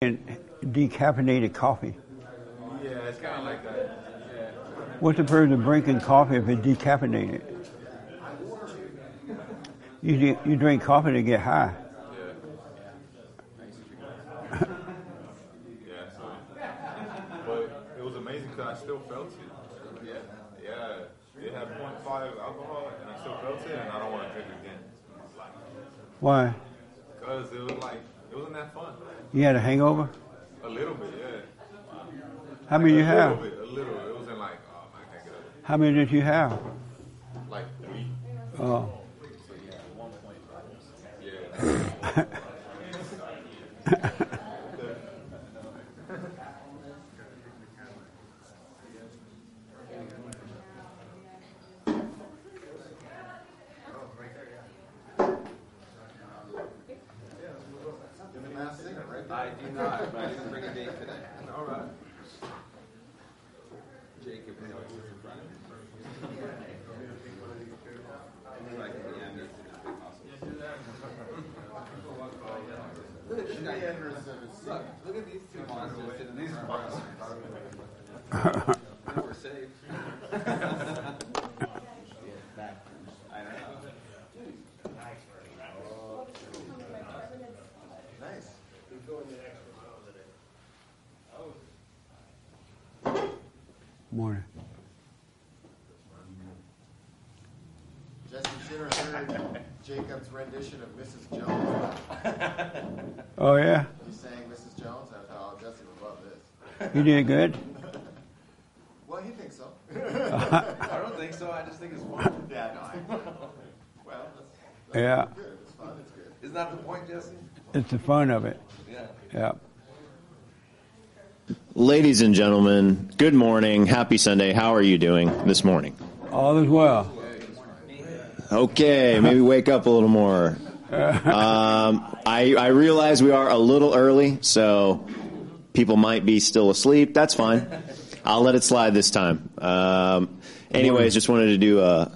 And decaffeinated coffee. Yeah, it's kind of like that. Yeah. What's the purpose of drinking coffee if it's decaffeinated? You, you drink coffee to get high. Yeah, yeah, so, but it was amazing because I still felt it. Yeah, yeah. It had 0.5 alcohol, and I still felt it, and I don't want to drink again. Why? Because it was like, it wasn't that fun. You had a hangover? A little bit, yeah. How many a you have? little bit, a little. It wasn't like, oh I can't get up. How many did you have? Like three. Oh. Yeah. I do not, but I didn't bring a date today. All right. Jacob is always in front of me. So I can be ambitious as possible. Look at Shea Anderson. Look, look at these two monsters sitting in these monsters. Now we're safe. I know. Nice. Morning. Jesse Shinner heard Jacob's rendition of Mrs. Jones. Oh, yeah? He sang Mrs. Jones. I thought, oh, Jesse would love this. You did good? Well, he thinks so. I don't think so. I just think it's fun. yeah, no, I. Well, that's, that's Yeah. good. It's fun. It's good. Isn't that the point, Jesse? It's the fun of it. Yeah. Yeah. Ladies and gentlemen, good morning. Happy Sunday. How are you doing this morning? All is well. Okay, maybe wake up a little more. Um, I, I realize we are a little early, so people might be still asleep. That's fine. I'll let it slide this time. Um, anyways, just wanted to do a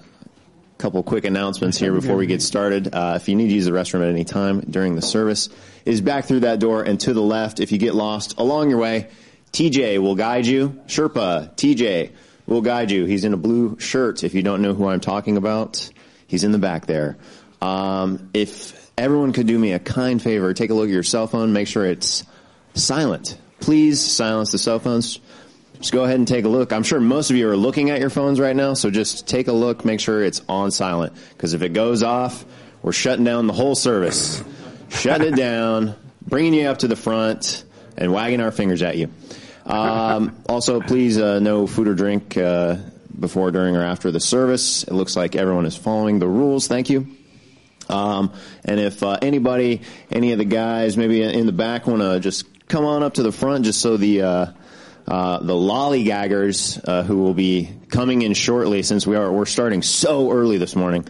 couple quick announcements here before we get started. Uh, if you need to use the restroom at any time during the service, is back through that door and to the left. If you get lost along your way, TJ will guide you. Sherpa, TJ will guide you. He's in a blue shirt. If you don't know who I'm talking about, he's in the back there. Um, if everyone could do me a kind favor, take a look at your cell phone, make sure it's silent. Please silence the cell phones. Just go ahead and take a look. I'm sure most of you are looking at your phones right now, so just take a look, make sure it's on silent. Because if it goes off, we're shutting down the whole service. shutting it down, bringing you up to the front, and wagging our fingers at you. Um, also, please, uh, no food or drink uh, before, during, or after the service. It looks like everyone is following the rules. Thank you. Um, and if uh, anybody, any of the guys, maybe in the back, want to just come on up to the front, just so the uh, uh, the lollygaggers uh, who will be coming in shortly, since we are we're starting so early this morning,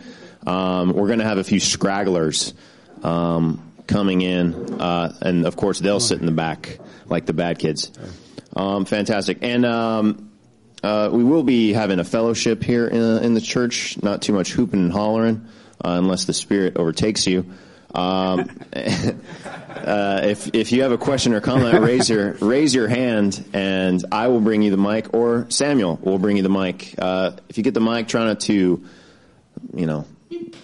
um, we're going to have a few scragglers um, coming in, uh, and of course they'll sit in the back like the bad kids. Um, fantastic, and. Uh, we will be having a fellowship here in, in the church. Not too much hooping and hollering, uh, unless the Spirit overtakes you. Um, uh, if if you have a question or comment, raise your raise your hand, and I will bring you the mic, or Samuel will bring you the mic. Uh, if you get the mic, try not to, you know,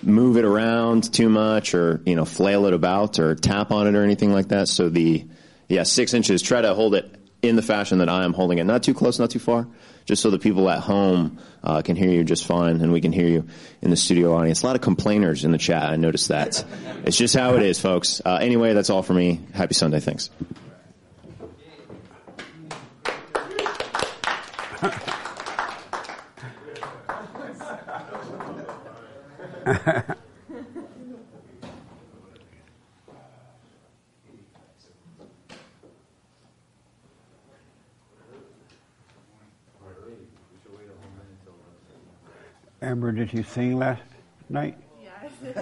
move it around too much, or you know, flail it about, or tap on it, or anything like that. So the yeah, six inches. Try to hold it in the fashion that I am holding it. Not too close, not too far. Just so the people at home uh, can hear you just fine, and we can hear you in the studio audience. A lot of complainers in the chat. I noticed that. it's just how it is, folks. Uh, anyway, that's all for me. Happy Sunday. Thanks. Amber, did you sing last night? Did.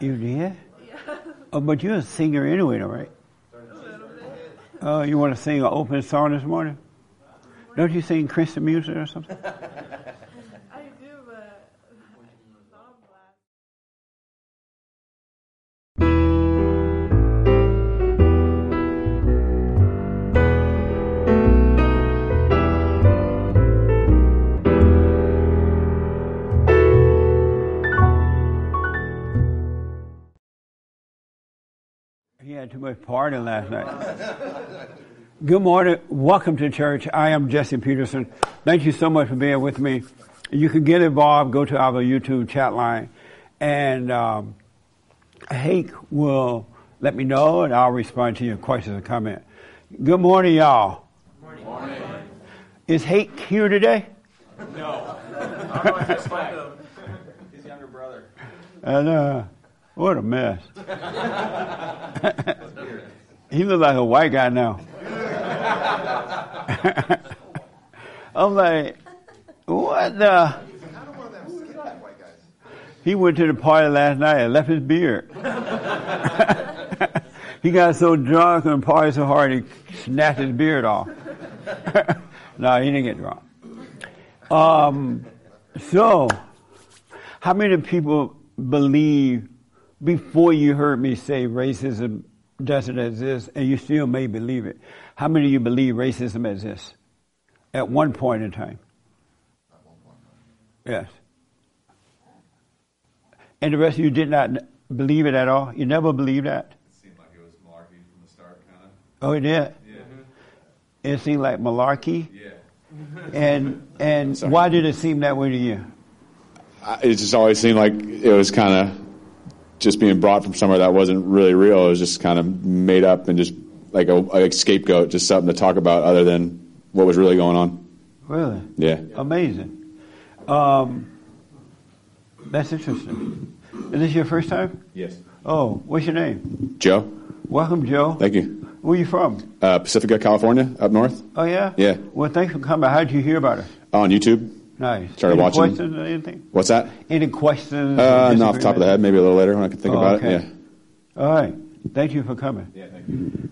You did? Yeah, Oh, but you're a singer anyway, though, right? a little bit. Oh, you want to sing an open song this morning? Don't you sing Christian music or something? had too much party last night. Good morning. Welcome to church. I am Jesse Peterson. Thank you so much for being with me. You can get involved. Go to our YouTube chat line, and um, Hake will let me know, and I'll respond to your questions and comments. Good morning, y'all. Good morning. Is Hake here today? No. His younger brother. And uh, what a mess. he looks like a white guy now. I'm like, what the? He went to the party last night and left his beard. he got so drunk and partied so hard he snatched his beard off. no, he didn't get drunk. Um, so, how many people believe before you heard me say racism doesn't exist and you still may believe it? How many of you believe racism exists at one point in time? Yes. And the rest of you did not believe it at all? You never believed that? It seemed like it was malarkey from the start, kind of. Oh, it did? Yeah. It seemed like malarkey? Yeah. And, and why did it seem that way to you? I- it just always seemed like it was kind of just being brought from somewhere that wasn't really real. It was just kind of made up and just like a, like scapegoat, just something to talk about other than what was really going on. Really? Yeah. Amazing. Um, that's interesting. Is this your first time? Yes. Oh, what's your name? Joe, Welcome, Joe. thank you. Where are you from? Uh, Pacifica, California, up north, Oh, yeah? Yeah. Well, thanks for coming. How did you hear about it? on YouTube. Nice. Started Any watching. questions or anything? What's that? Any questions? Uh, or not off the top of the head. Maybe a little later when I can think Oh, about okay. it. Yeah. All right. Thank you for coming. Yeah, thank you.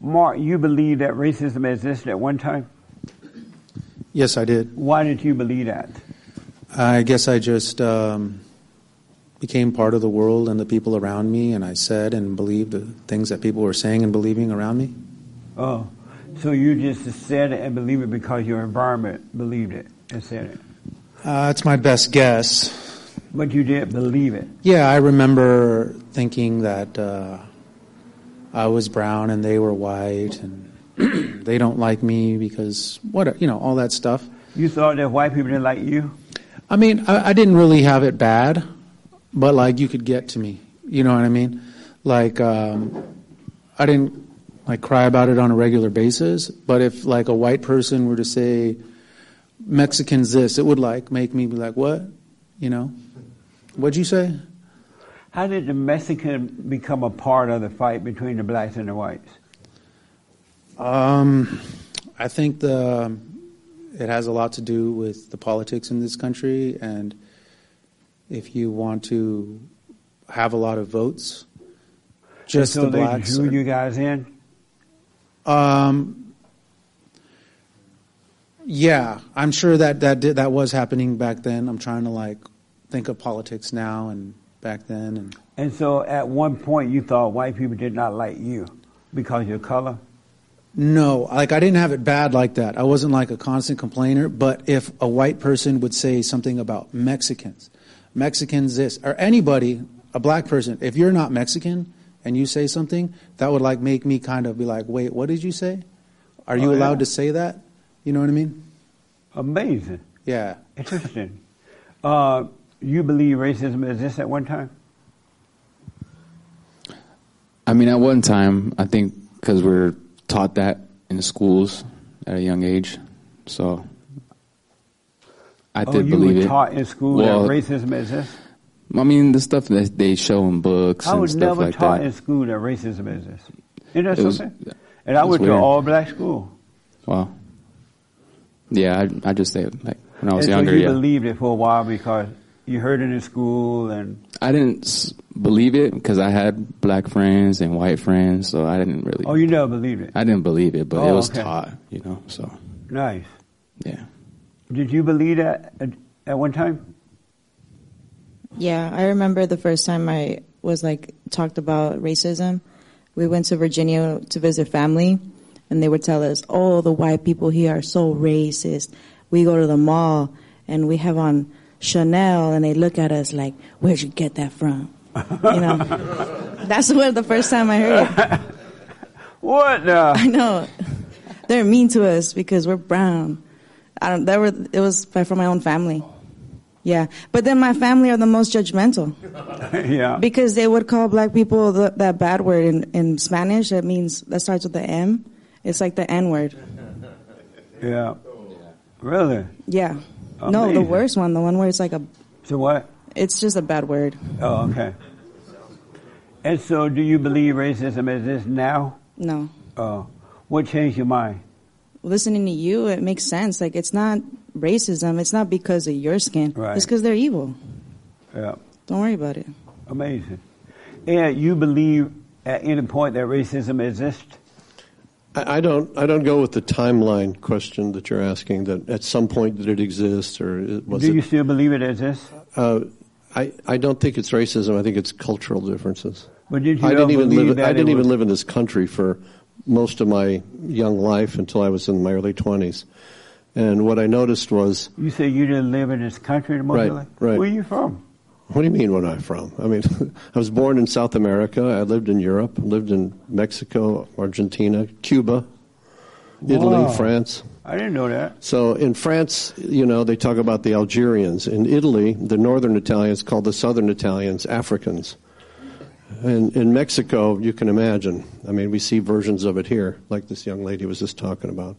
Mark, you believe that racism existed at one time? Yes, I did. Why did you believe that? I guess I just um, became part of the world and the people around me, and I said and believed the things that people were saying and believing around me. Oh, so you just said it and believed it because your environment believed it and said it. Uh, it's my best guess. But you didn't believe it. Yeah, I remember thinking that uh, I was brown and they were white, and they don't like me because what you know, all that stuff. You thought that white people didn't like you? I mean, I, I didn't really have it bad, but like you could get to me. You know what I mean? Like um, I didn't like cry about it on a regular basis, but if like a white person were to say Mexicans this, it would like make me be like, what? You know? What'd you say? How did the Mexican become a part of the fight between the blacks and the whites? Um, I think the it has a lot to do with the politics in this country, and if you want to have a lot of votes, just so the they blacks. drew are- you guys in? Um, yeah, I'm sure that that did, that was happening back then. I'm trying to like think of politics now and back then, and And so at one point you thought white people did not like you because of your color? no, like I didn't have it bad like that. I wasn't like a constant complainer. But if a white person would say something about Mexicans, Mexicans this, or anybody, a black person, if you're not Mexican and you say something, that would like make me kind of be like, wait, what did you say? Are you Oh, yeah. allowed to say that? You know what I mean? Amazing. Yeah. Interesting. uh, you believe racism exists at one time? I mean, at one time, I think because we're taught that in schools at a young age, so I oh, did you believe were it. taught in school Well, that racism exists? I mean, the stuff that they show in books I and was stuff never like taught that. in school that racism exists. Isn't that It was- something? and I it was went to an all black school. Wow. Yeah, I, I just say like when I was and younger. so you yeah, believed it for a while because you heard it in school and I didn't s- believe it because I had black friends and white friends, so I didn't really. oh you never believed it. I didn't believe it, but it Oh, was okay. taught, you know. So Nice. yeah. Did you believe that at, at one time? Yeah, I remember the first time I was like talked about racism. We went to Virginia to visit family, and they would tell us, "Oh, the white people here are so racist." We go to the mall and we have on Chanel, and they look at us like, "Where'd you get that from?" You know, that's where the first time I heard it. What the? I know. They're mean to us because we're brown. I don't, that were, it was by- from my own family. Yeah. But then my family are the most judgmental yeah. because they would call black people the, that bad word in, in Spanish. That means, that starts with the M. It's like the N word. Yeah. Really? Yeah. Oh, no, the worst one, the one where it's like a, So what? it's just a bad word. Oh, okay. And so, do you believe racism exists now? No. Oh, what changed your mind? Listening to you, it makes sense. Like, it's not racism. It's not because of your skin. Right. It's because they're evil. Yeah. Don't worry about it. Amazing. And you believe at any point that racism exists? I don't. I don't go with the timeline question that you're asking. That at some point did it exist, or was Do it? you still believe it exists? Uh, I I don't think it's racism. I think it's cultural differences. But did you I didn't even live. I didn't even was- live in this country for most of my young life until I was in my early twenties. And what I noticed was, You say you didn't live in this country most of your Right, life? right. Where are you from? What do you mean? Where am I from? I mean, I was born in South America. I lived in Europe. Lived in Mexico, Argentina, Cuba, Italy, Wow. France. I didn't know that. So in France, you know, they talk about the Algerians. In Italy, the northern Italians called the southern Italians Africans. And in Mexico, you can imagine. I mean, we see versions of it here, like this young lady was just talking about.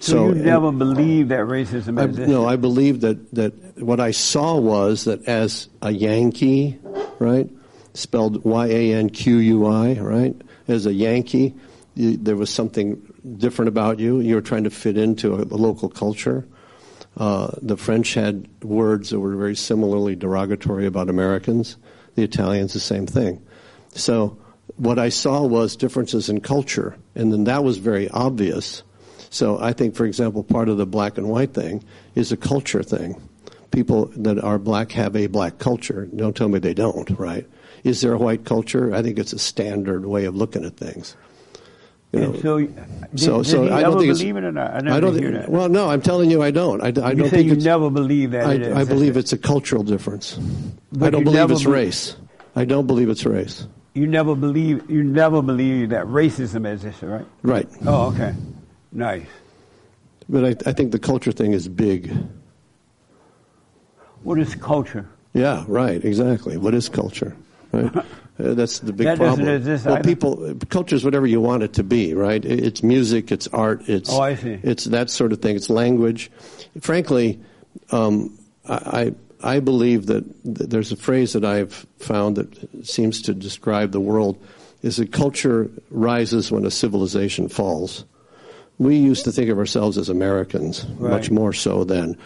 So, you never believed that racism I, existed? no, I believe that, that what I saw was that as a Yankee, right, spelled Y A N Q U I, right, as a Yankee, you, there was something different about you. You were trying to fit into a, a local culture. Uh, the French had words that were very similarly derogatory about Americans. The Italians, the same thing. So what I saw was differences in culture, and then that was very obvious. So I think, for example, part of the black and white thing is a culture thing. People that are black have a black culture. Don't tell me they don't, right? Is there a white culture? I think it's a standard way of looking at things. You And know, so, uh, did, so, did so I don't think believe it or not? I never I don't think, hear that. Well, no, I'm telling you, I don't. I, I don't say think you never believe that I, I believe it's a cultural difference. But I don't believe it's be- race. I don't believe it's race. You never believe you never believe that racism existed, right? Right. Oh, okay. Nice. But I, I think the culture thing is big. What is culture? Yeah, right, exactly. What is culture? Right? Uh, that's the big That problem. exist well, people, culture is whatever you want it to be, right? It's music, it's art, it's Oh, I see. it's that sort of thing. It's language. Frankly, um, I I believe that th- there's a phrase that I've found that seems to describe the world is that culture rises when a civilization falls. We used to think of ourselves as Americans, Right. much more so than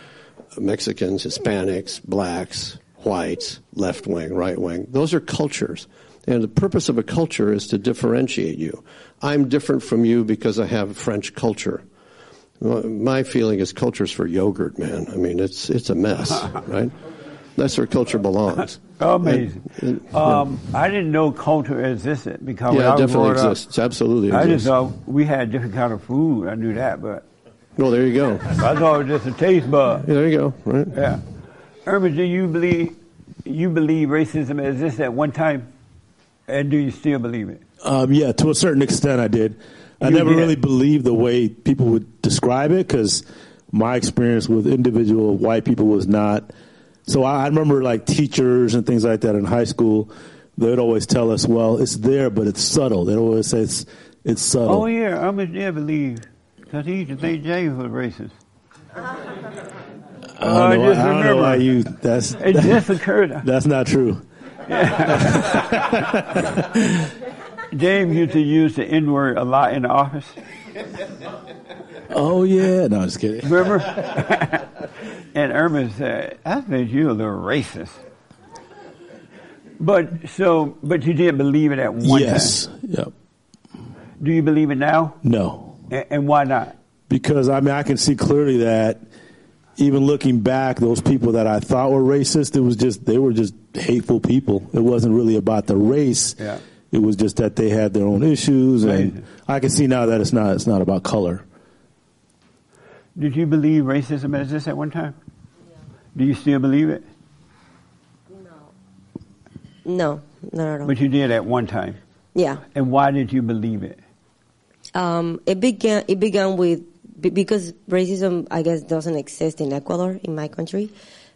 Mexicans, Hispanics, blacks, whites, left wing, right wing. Those are cultures. And the purpose of a culture is to differentiate you. I'm different from you because I have French culture. My feeling is culture's for yogurt, man. I mean, it's it's a mess, right? That's where culture belongs. Amazing. And- and- Um, I didn't know culture existed because yeah, I it was definitely growing up, exists. Absolutely I just exists. thought we had different kind of food. I knew that, but well, there you go. I thought it was just a taste bud. Yeah, there you go. Right. Yeah. Irma, do you believe you believe racism existed at one time, and do you still believe it? Um, yeah, to a certain extent, I did. I You never did. really believed the way people would describe it because my experience with individual white people was not. So I, I remember like teachers and things like that in high school. They would always tell us, "Well, it's there, but it's subtle." They'd always say it's it's subtle. Oh yeah, Irma never believe because he used to think James was racist. I don't know, just I don't know why you. That's It just occurred. that's not true. James used to use the N word a lot in the office. Oh yeah, no, I'm just kidding. Remember? and Irma said, I think you're a little racist." But so, but you did believe it at one yes. time. Yep. Do you believe it now? No. And, and why not? because I mean I can see clearly that even looking back, those people that I thought were racist, it was just they were just hateful people. It wasn't really about the race. Yeah. It was just that they had their own issues, and Amazing. I can see now that it's not it's not about color. Did you believe racism exists at one time? Do you still believe it? No, No, not at all. But you did at one time. Yeah. And why did you believe it? Um, it began. It began with because racism, I guess, doesn't exist in Ecuador, in my country,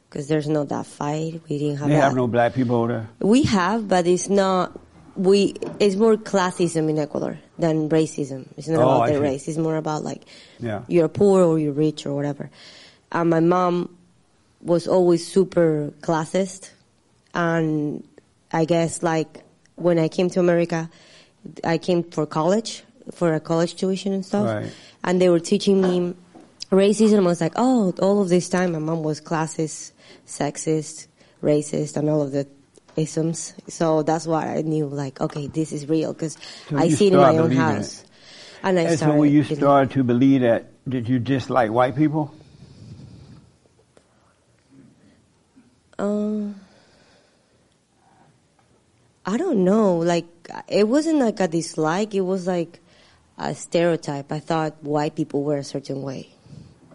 because there's not that fight. We didn't have They that. have no black people there. We have, but it's not. We it's more classism in Ecuador than racism. It's not Oh, about I the see. race. It's more about like Yeah. you're poor or you're rich or whatever. And my mom was always super classist, and I guess like when I came to America, I came for college for a college tuition and stuff, Right. and they were teaching me racism. I was like, oh, all of this time my mom was classist, sexist, racist, and all of the isms. So that's why I knew like, okay, this is real because So I see it in my own house. And I And so started. when you started to believe that, did you dislike white people? Um, I don't know. Like, it wasn't like a dislike. It was like a stereotype. I thought white people were a certain way,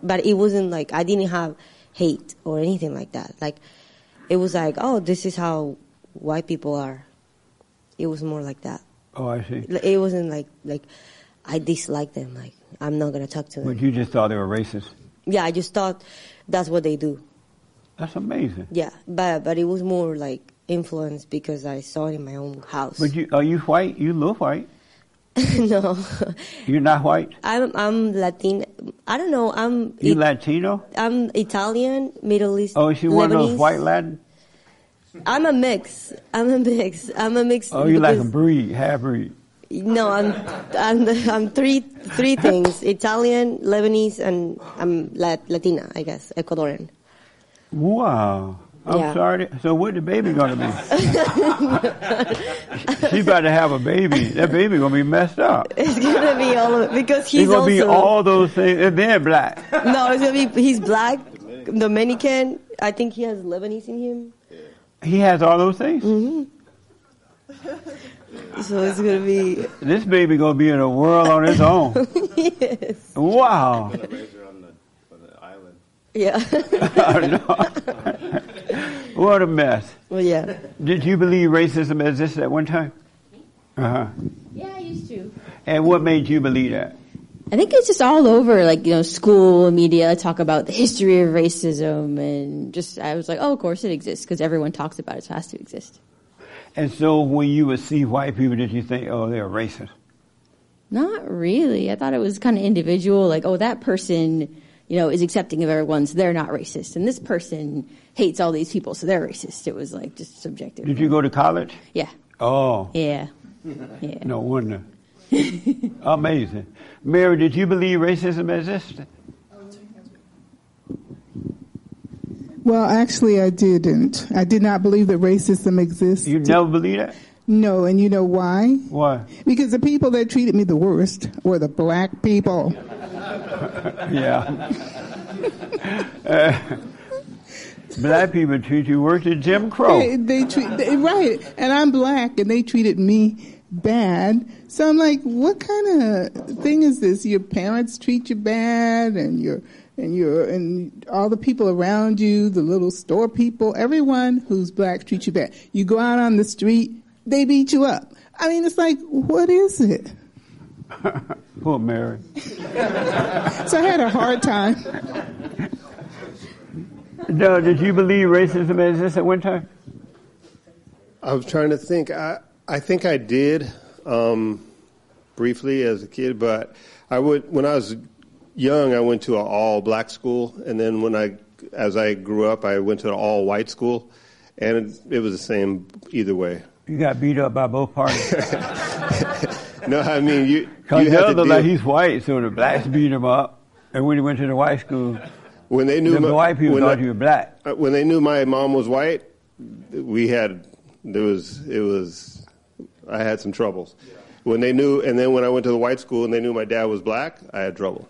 but it wasn't like I didn't have hate or anything like that. Like, it was like, oh, this is how white people are. It was more like that. Oh, I see. It wasn't like like I dislike them. Like, I'm not gonna talk to them. But you just thought they were racist. Yeah, I just thought that's what they do. That's amazing. Yeah, but but it was more like influence because I saw it in my own house. But you are you white? You look white. no, You're not white. I'm I'm Latin. I don't know. I'm You it- Latino? I'm Italian, Middle East. Oh, is you one of those white Latin? I'm a mix. I'm a mix. I'm a mix. Oh, you like a breed, half breed. No, I'm I'm I'm three three things: Italian, Lebanese, and I'm Lat- Latina. I guess Ecuadorian. Wow. I'm Yeah. sorry. So what the baby gonna be? She's about to have a baby. That baby gonna be messed up. It's gonna be all of, because He's he's gonna also be all those things and then black. no. It's gonna be he's black, Dominican. I think he has Lebanese in him. He has all those things. hmm So it's gonna be This baby gonna be in a world on its own. yes. Wow. Yeah. what a mess. Well, yeah. Did you believe racism existed at one time? Uh huh. Yeah, I used to. And what made you believe that? I think it's just all over, like, you know, school, media talk about the history of racism and just, I was like, oh, of course it exists because everyone talks about it, so it has to exist. And so when you would see white people, did you think, oh, they're racist? Not really. I thought it was kind of individual, like, oh, that person, you know, is accepting of everyone, so they're not racist. And this person hates all these people, so they're racist. It was like just subjective. Did you go to college? Yeah. Oh, Yeah. Yeah. no wonder. Amazing. Mary, did you believe racism existed? Well, actually, I didn't. I did not believe that racism exists. You never believed that? No, and you know why? Why? Because the people that treated me the worst were the black people. yeah. Uh, black people treat you worse than Jim Crow. They, they treat they, right, and I'm black, and they treated me bad. So I'm like, what kind of thing is this? Your parents treat you bad, and your and your and all the people around you, the little store people, everyone who's black treats you bad. You go out on the street, they beat you up. I mean, it's like, what is it? Poor Mary. So I had a hard time. No, did you believe racism existed at one time? I was trying to think. I I think I did um, briefly as a kid, but I would when I was young. I went to an all black school, and then when I as I grew up, I went to an all white school, and it, it was the same either way. You got beat up by both parties. No, I mean you. Because you the other, like he's white, so the blacks beat him up. And when he went to the white school, when they knew the my- white people thought I- you were black. Uh, when they knew my mom was white, we had there was it was I had some troubles. When they knew, and then when I went to the white school and they knew my dad was black, I had trouble.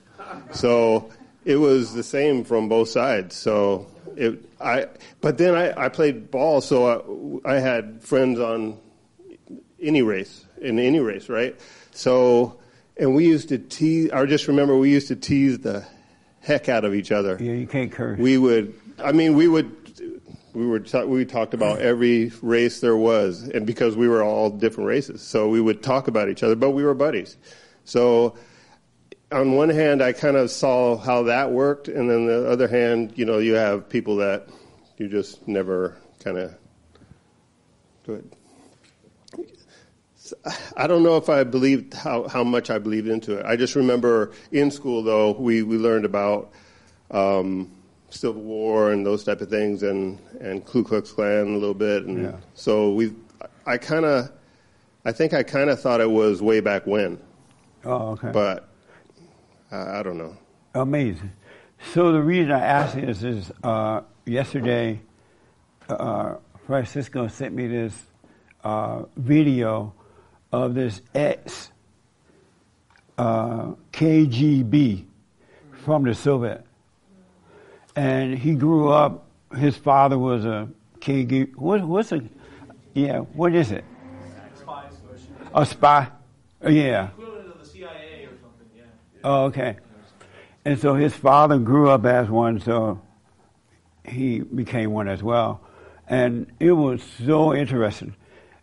So it was the same from both sides. So it I but then I, I played ball, so I, I had friends on any race in any race, right? So and we used to tease. I just remember we used to tease the heck out of each other. Yeah, you can't curse. We would. I mean, we would. We were. ta- We talked about every race there was, and because we were all different races, so we would talk about each other. But we were buddies. So on one hand, I kind of saw how that worked, and then the other hand, you know, you have people that you just never kind of. Go ahead. I don't know if I believed how, how much I believed into it. I just remember in school, though, we, we learned about um, Civil War and those type of things, and, and Ku Klux Klan a little bit, and Yeah. so we. I kind of, I think I kind of thought it was way back when, Oh, okay. but I, I don't know. Amazing. So the reason I ask this is uh, yesterday, uh, Francisco sent me this uh, video of this ex uh, KGB from the Soviet, and he grew up. His father was a KGB. What, what's a yeah? What is it? A spy. Yeah. Oh, okay. And so his father grew up as one, so he became one as well. And it was so interesting.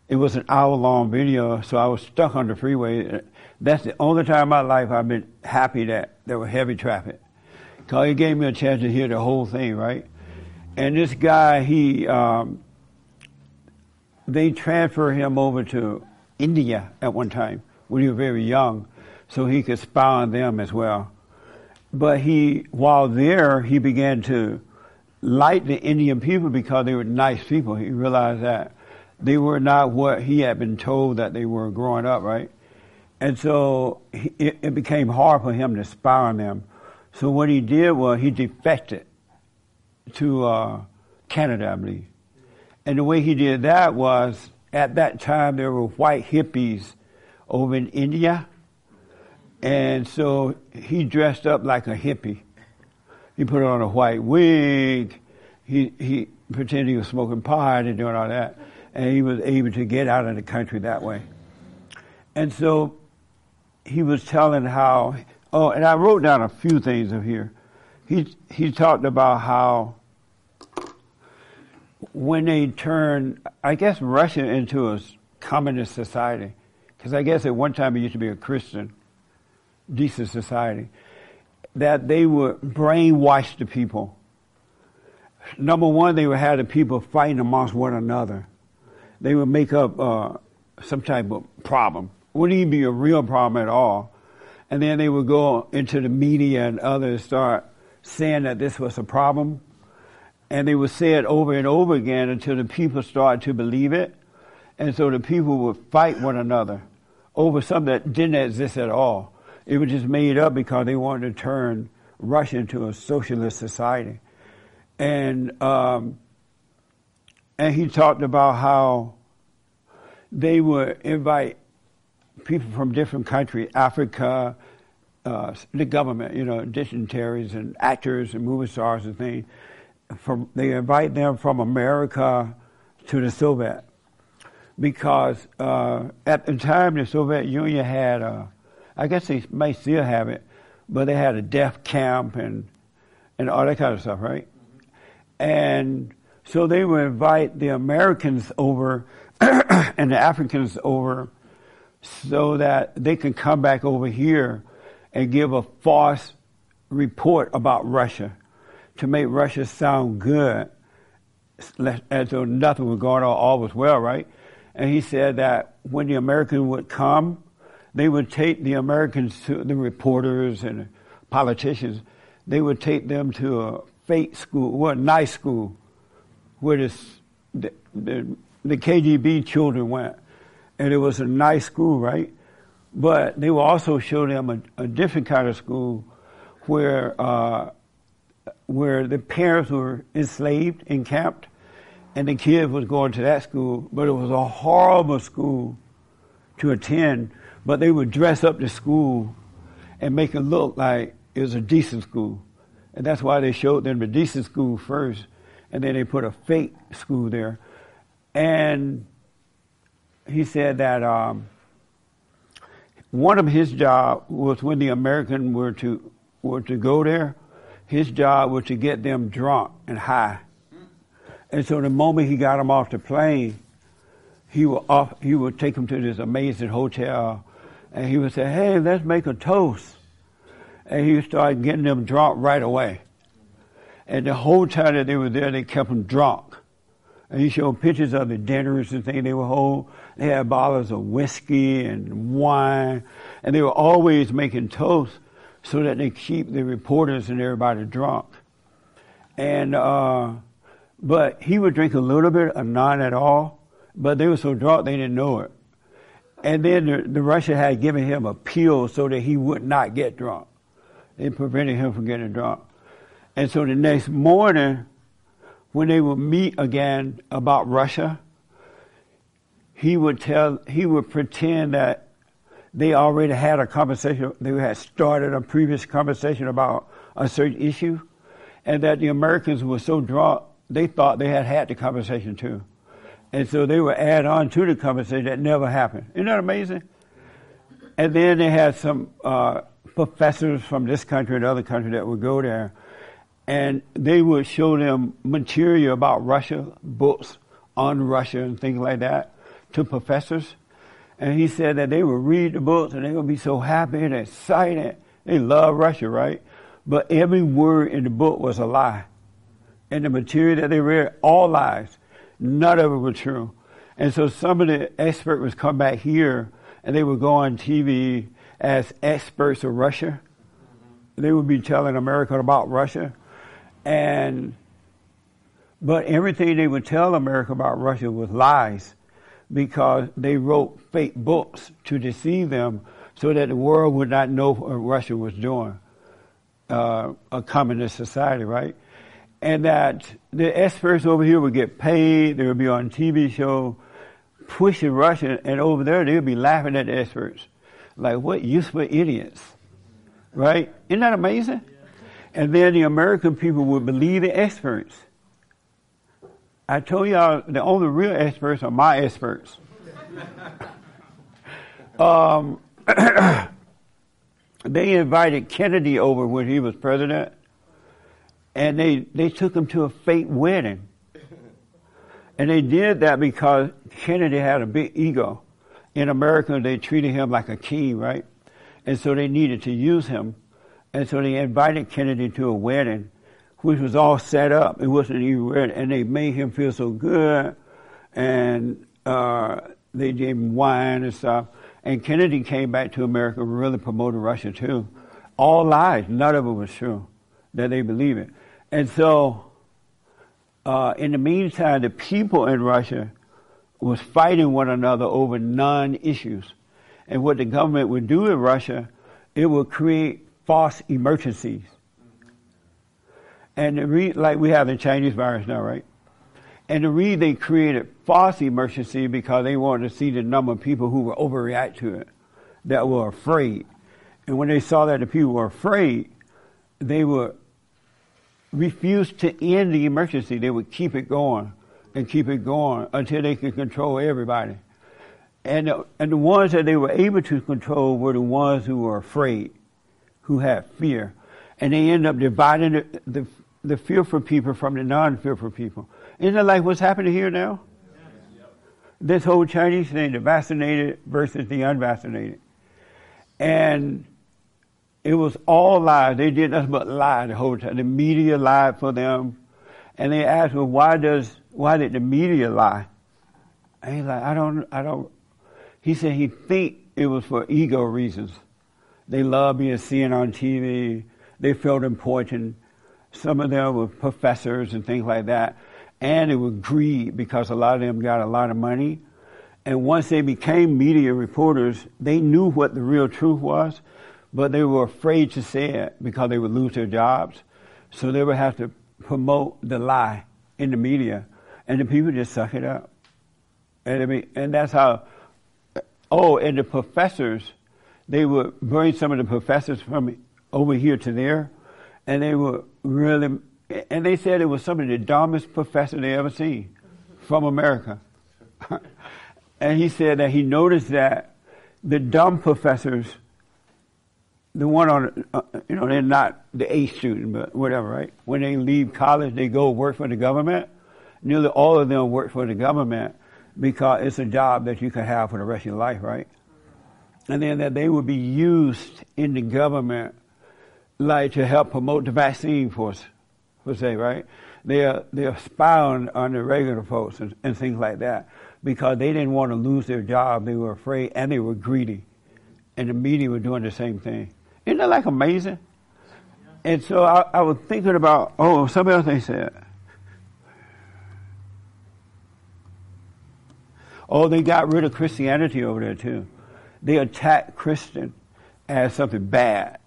It was an hour long video, so I was stuck on the freeway. That's the only time in my life I've been happy that there was heavy traffic. Because he gave me a chance to hear the whole thing, right? And this guy, he, um, they transferred him over to India at one time when he was very young, so he could spy on them as well. But he, while there, he began to like the Indian people because they were nice people. He realized that they were not what he had been told that they were growing up, right? And so it, it became hard for him to spy on them. So what he did was he defected to uh, Canada, I believe. And the way he did that was at that time there were white hippies over in India. And so he dressed up like a hippie. He put on a white wig. He, he pretended he was smoking pot and doing all that. And he was able to get out of the country that way. And so he was telling how, oh, and I wrote down a few things of here. He, he talked about how when they turned, I guess, Russia into a communist society, because I guess at one time it used to be a Christian, decent society, that they would brainwash the people. Number one, they would have the people fighting amongst one another. They would make up uh, some type of problem. Wouldn't even be a real problem at all. And then they would go into the media and others start saying that this was a problem. And they would say it over and over again until the people started to believe it. And so the people would fight one another over something that didn't exist at all. It was just made up because they wanted to turn Russia into a socialist society. And um, and he talked about how they would invite people from different countries, Africa, uh, the government, you know, dignitaries and actors and movie stars and things. From they invite them from America to the Soviet because uh, at the time the Soviet Union had, uh, I guess they may still have it, but they had a death camp and and all that kind of stuff, right? And so they would invite the Americans over and the Africans over so that they can come back over here and give a false report about Russia to make Russia sound good as though nothing was going on, all was well, right? And he said that when the Americans would come, they would take the Americans to the reporters and politicians, they would take them to a fake school, well, nice school, where this, the, the, the KGB children went. And it was a nice school, right? But they would also show them a, a different kind of school where, uh, where the parents were enslaved, encamped, and the kid was going to that school, but it was a horrible school to attend. But they would dress up the school and make it look like it was a decent school. And that's why they showed them the decent school first, and then they put a fake school there. And he said that um, one of his job was when the American were to were to go there, his job was to get them drunk and high. And so the moment he got them off the plane, he would off, he would take them to this amazing hotel, and he would say, "Hey, let's make a toast." and he started getting them drunk right away. And the whole time that they were there, they kept them drunk. And he showed pictures of the dinners and things they would hold. They had bottles of whiskey and wine, and they were always making toasts so that they keep the reporters and everybody drunk. And uh, but he would drink a little bit, or not at all. But they were so drunk they didn't know it. And then the, the Russia had given him a pill so that he would not get drunk. It prevented him from getting drunk. And so the next morning, when they would meet again about Russia, he would tell, he would pretend that they already had a conversation, they had started a previous conversation about a certain issue, and that the Americans were so drunk, they thought they had had the conversation too. And so they would add on to the conversation that never happened. Isn't that amazing? And then they had some uh, professors from this country and other country that would go there, and they would show them material about Russia, books on Russia and things like that to professors. And he said that they would read the books and they would be so happy and excited. They love Russia, right? But every word in the book was a lie. And the material that they read, all lies. None of it was true. And so some of the experts would come back here and they would go on TV as experts of Russia. They would be telling America about Russia. And but everything they would tell America about Russia was lies because they wrote fake books to deceive them so that the world would not know what Russia was doing. Uh, a communist society, right? And that the experts over here would get paid, they would be on TV show pushing Russia, and over there they would be laughing at the experts. Like, what useful idiots, right? Isn't that amazing? And then the American people would believe the experts. I told y'all the only real experts are my experts. um, they invited Kennedy over when he was president, and they, they took him to a fake wedding. And they did that because Kennedy had a big ego. In America, they treated him like a king, right? And so they needed to use him. And so they invited Kennedy to a wedding, which was all set up. It wasn't even ready. And they made him feel so good. And uh, they gave him wine and stuff. And Kennedy came back to America really promoted Russia too. All lies. None of it was true that they believe it. And so, uh, in the meantime, the people in Russia was fighting one another over non-issues. And what the government would do in Russia, it would create false emergencies. And the re- like we have the Chinese virus now, right? And the reason they created false emergency because they wanted to see the number of people who were overreact to it, that were afraid. And when they saw that the people were afraid, they would refuse to end the emergency. They would keep it going and keep it going until they could control everybody. And the, and the ones that they were able to control were the ones who were afraid, who have fear. And they end up dividing the, the, the fearful people from the non-fearful people. Isn't that like what's happening here now? This whole Chinese thing, the vaccinated versus the unvaccinated. And it was all lies. They did nothing but lie the whole time. The media lied for them. And they asked, well, why does, why did the media lie? And he's like, I don't, I don't. He said he think it was for ego reasons. They loved being seen on TV. They felt important. Some of them were professors and things like that. And it was greed because a lot of them got a lot of money. And once they became media reporters, they knew what the real truth was, but they were afraid to say it because they would lose their jobs. So they would have to promote the lie in the media, and the people just suck it up. And I mean, and that's how. Oh, and the professors, they would bring some of the professors from over here to there, and they were really, and they said it was some of the dumbest professors they ever seen from America. and he said that he noticed that the dumb professors, the one on, uh, you know, they're not the A student, but whatever, right? When they leave college, they go work for the government. Nearly all of them work for the government because it's a job that you can have for the rest of your life, right? And then that they would be used in the government like to help promote the vaccine for us, right? They are, they are spying on the regular folks and, and things like that because they didn't want to lose their job. They were afraid and they were greedy. And the media were doing the same thing. Isn't that like amazing? And so I, I was thinking about, oh, something else they said. Oh, they got rid of Christianity over there too. They attack Christian as something bad.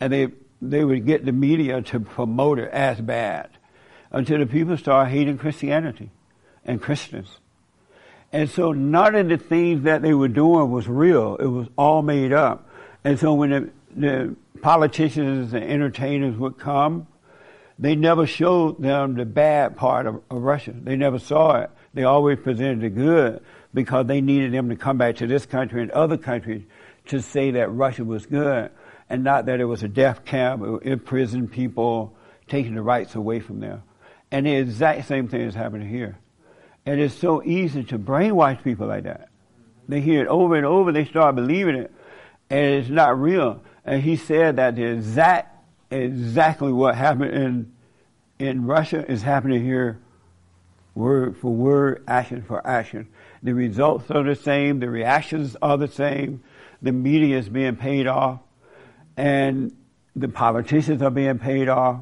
And they, they would get the media to promote it as bad until the people start hating Christianity and Christians. And so none of the things that they were doing was real. It was all made up. And so when the, the politicians and entertainers would come, they never showed them the bad part of, of Russia. They never saw it. They always presented the good because they needed them to come back to this country and other countries to say that Russia was good and not that it was a death camp imprisoned people taking the rights away from them. And the exact same thing is happening here. And it's so easy to brainwash people like that. They hear it over and over, they start believing it, and it's not real. And he said that the exact, exactly what happened in, in Russia is happening here, word for word, action for action. The results are the same, the reactions are the same, the media is being paid off, and the politicians are being paid off,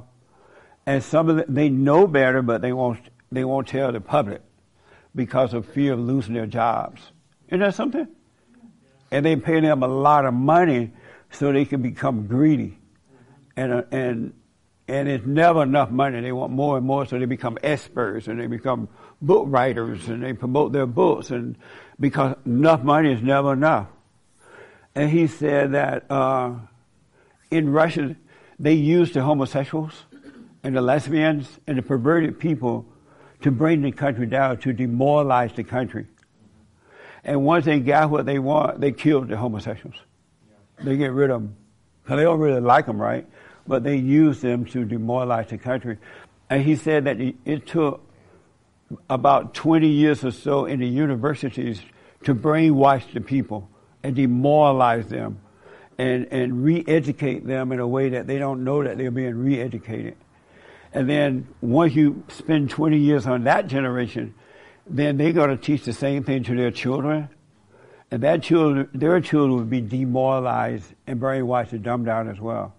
and some of them, they know better, but they won't, they won't tell the public because of fear of losing their jobs. Isn't that something? And they pay them a lot of money so they can become greedy. And, uh, and, and it's never enough money. They want more and more, so they become experts and they become book writers and they promote their books. And because enough money is never enough. And he said that uh, in Russia, they used the homosexuals and the lesbians and the perverted people to bring the country down, to demoralize the country. And once they got what they want, they killed the homosexuals. They get rid of them. Because they don't really like them, right? But they use them to demoralize the country. And he said that it took about 20 years or so in the universities to brainwash the people and demoralize them and, and re-educate them in a way that they don't know that they're being re-educated. And then once you spend 20 years on that generation, then they're going to teach the same thing to their children. And that children, their children would be demoralized and brainwashed and dumbed down as well.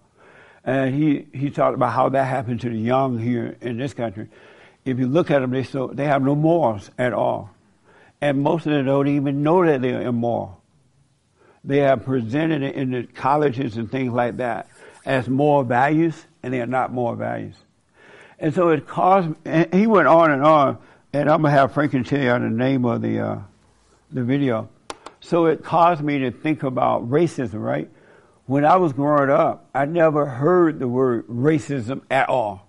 And he, he talked about how that happened to the young here in this country. If you look at them, they, so, they have no morals at all. And most of them don't even know that they're immoral. They have presented in the colleges and things like that as moral values, and they are not moral values. And so it caused, and he went on and on, and I'm going to have Franklin tell you the name of the, uh, the video. So it caused me to think about racism, right? When I was growing up, I never heard the word racism at all.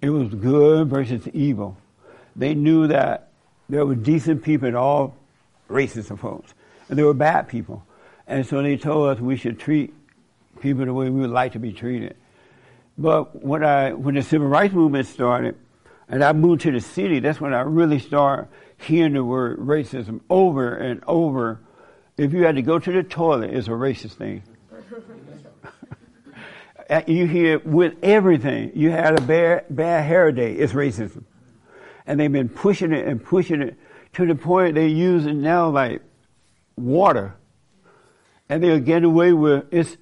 It was good versus evil. They knew that there were decent people and all racist folks, and there were bad people. And so they told us we should treat people the way we would like to be treated. But when I when the civil rights movement started, and I moved to the city, that's when I really started hearing the word racism over and over. If you had to go to the toilet, it's a racist thing. Uh, you hear with everything. You had a bad, bad hair day, it's racism. And they've been pushing it and pushing it to the point they use it now like water. And they're getting away with it's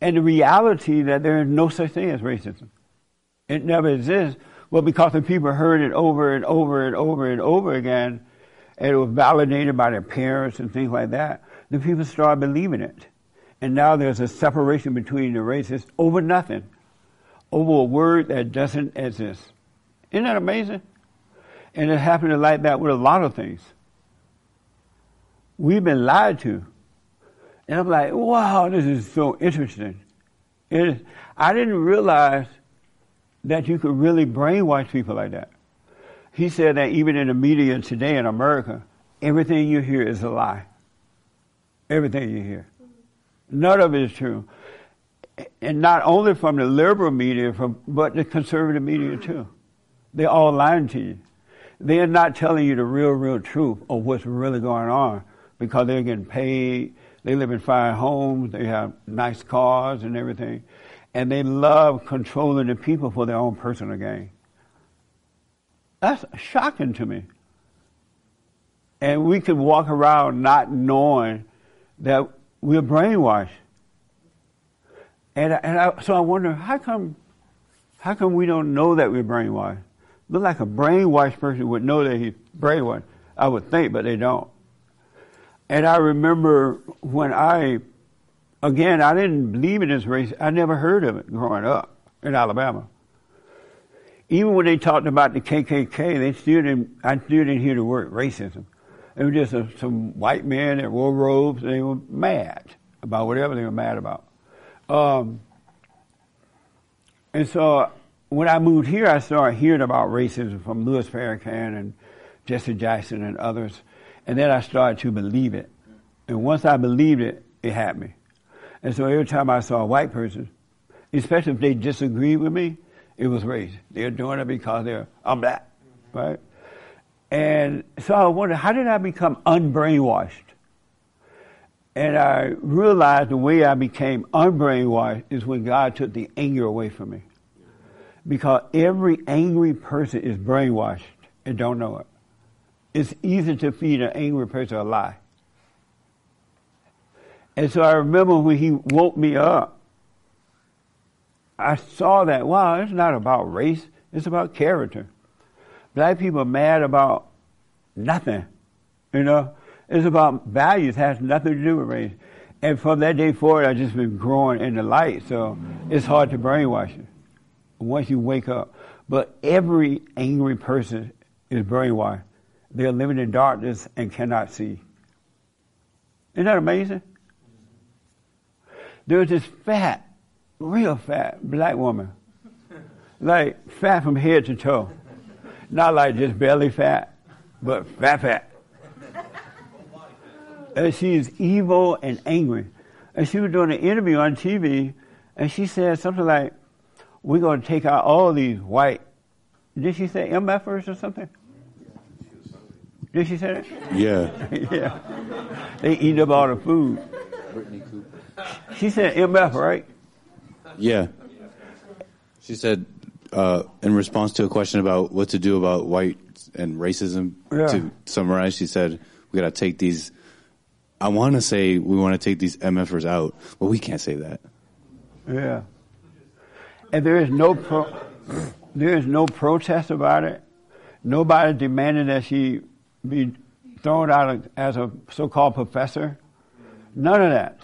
and the reality that there is no such thing as racism. It never exists. Well, because the people heard it over and over and over and over again, and it was validated by their parents and things like that, the people started believing it. And now there's a separation between the races over nothing, over a word that doesn't exist. Isn't that amazing? And it happened like that with a lot of things. We've been lied to. And I'm like, wow, this is so interesting. It, I didn't realize that you could really brainwash people like that. He said that even in the media today in America, everything you hear is a lie. Everything you hear. None of it is true. And not only from the liberal media, from, but the conservative media too. They're all lying to you. They're not telling you the real, real truth of what's really going on because they're getting paid They live in fine homes. They have nice cars and everything. And they love controlling the people for their own personal gain. That's shocking to me. And we could walk around not knowing that we're brainwashed. And, and I, so I wonder, how come, how come we don't know that we're brainwashed? Look like a brainwashed person would know that he's brainwashed. I would think, but they don't. And I remember when I, again, I didn't believe in this race. I never heard of it growing up in Alabama. Even when they talked about the KKK, they still didn't, I still didn't hear the word racism. It was just a, some white men that wore robes. And they were mad about whatever they were mad about. Um, and so when I moved here, I started hearing about racism from Louis Farrakhan and Jesse Jackson and others. And then I started to believe it. And once I believed it, it had me. And so every time I saw a white person, especially if they disagreed with me, it was race. They're doing it because they're, I'm black, right? And so I wondered, how did I become unbrainwashed? And I realized the way I became unbrainwashed is when God took the anger away from me. Because every angry person is brainwashed and don't know it. It's easy to feed an angry person a lie. And so I remember when he woke me up, I saw that, wow, it's not about race, it's about character. Black people are mad about nothing, you know? It's about values, it has nothing to do with race. And from that day forward, I've just been growing in the light, so it's hard to brainwash you once you wake up. But every angry person is brainwashed. They're living in darkness and cannot see. Isn't that amazing? There's this fat, real fat black woman. Like fat from head to toe. Not like just belly fat, but fat fat. And she is evil and angry. And she was doing an interview on TV and she said something like, We're going to take out all these white, did she say MFers or something? Did she say that? Yeah. yeah. They eat up all the food. Brittney Cooper. She said MF, right? Yeah. She said, uh, in response to a question about what to do about white and racism, Yeah. to summarize, she said, we got to take these. I want to say we want to take these MFers out, but we can't say that. Yeah. And there is no pro- there is no protest about it. Nobody demanded that she be thrown out as a so-called professor. None of that.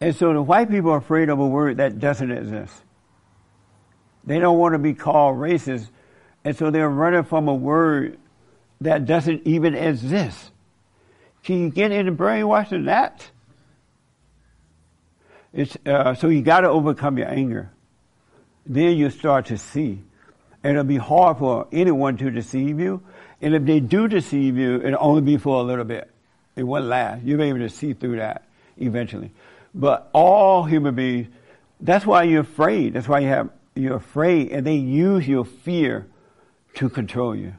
And so the white people are afraid of a word that doesn't exist. They don't want to be called racist, and so they're running from a word that doesn't even exist. Can you get into brainwashing that? It's, uh, so you got to overcome your anger. Then you start to see. And it'll be hard for anyone to deceive you. And if they do deceive you, it'll only be for a little bit. It won't last. You'll be able to see through that eventually. But all human beings, that's why you're afraid. That's why you have, you're afraid. And they use your fear to control you.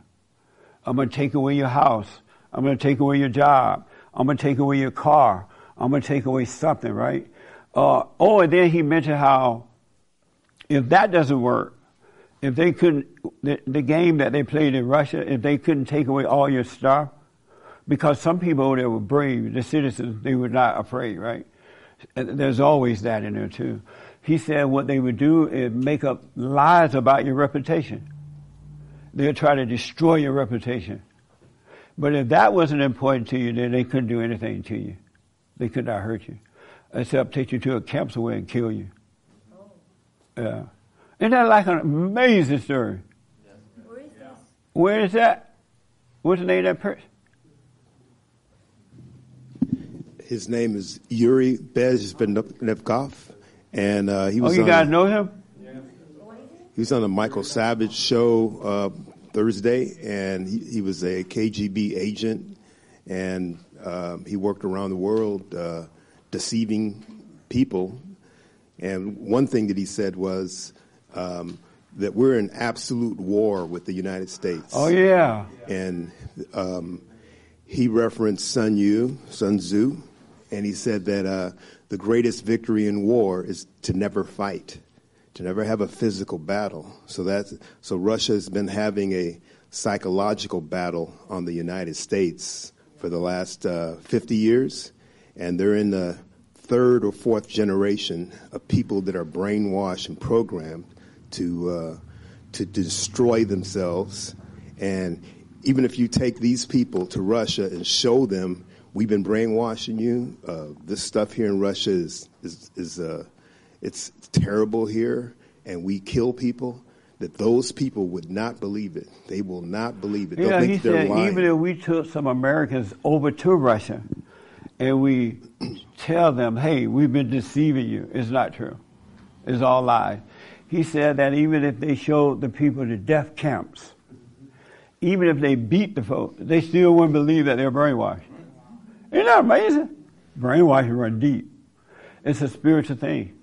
I'm going to take away your house. I'm going to take away your job. I'm going to take away your car. I'm going to take away something, right? Uh, oh, and then he mentioned how if that doesn't work, if they couldn't, the, the game that they played in Russia, if they couldn't take away all your stuff, because some people that were brave, the citizens, they were not afraid, right? There's always that in there too. He said what they would do is make up lies about your reputation. They'll try to destroy your reputation. But if that wasn't important to you, then they couldn't do anything to you. They could not hurt you, except take you to a camp somewhere and kill you. Oh. Yeah. Isn't that like an amazing story? Where is that? What's the name of that person? His name is Yuri Bezmenov, and uh, he Oh, you on, guys know him? he was on a Michael Savage show uh, Thursday, and he, he was a KGB agent, and um, he worked around the world uh, deceiving people. And one thing that he said was um, that we're in absolute war with the United States. Oh, yeah. And um, he referenced Sun Yu, Sun Tzu, and he said that uh, the greatest victory in war is to never fight, to never have a physical battle. So that's so Russia has been having a psychological battle on the United States for the last uh, 50 years, and they're in the third or fourth generation of people that are brainwashed and programmed to uh, to destroy themselves. And even if you take these people to Russia and show them we've been brainwashing you, uh, this stuff here in Russia is is, is uh, it's terrible here, and we kill people. That those people would not believe it. They will not believe it. They'll Yeah, he said lying. even if we took some Americans over to Russia and we tell them, hey, we've been deceiving you, it's not true. It's all lies. He said that even if they showed the people the death camps, even if they beat the folk, they still wouldn't believe that they're brainwashed. Isn't that amazing? Brainwashing run deep. It's a spiritual thing.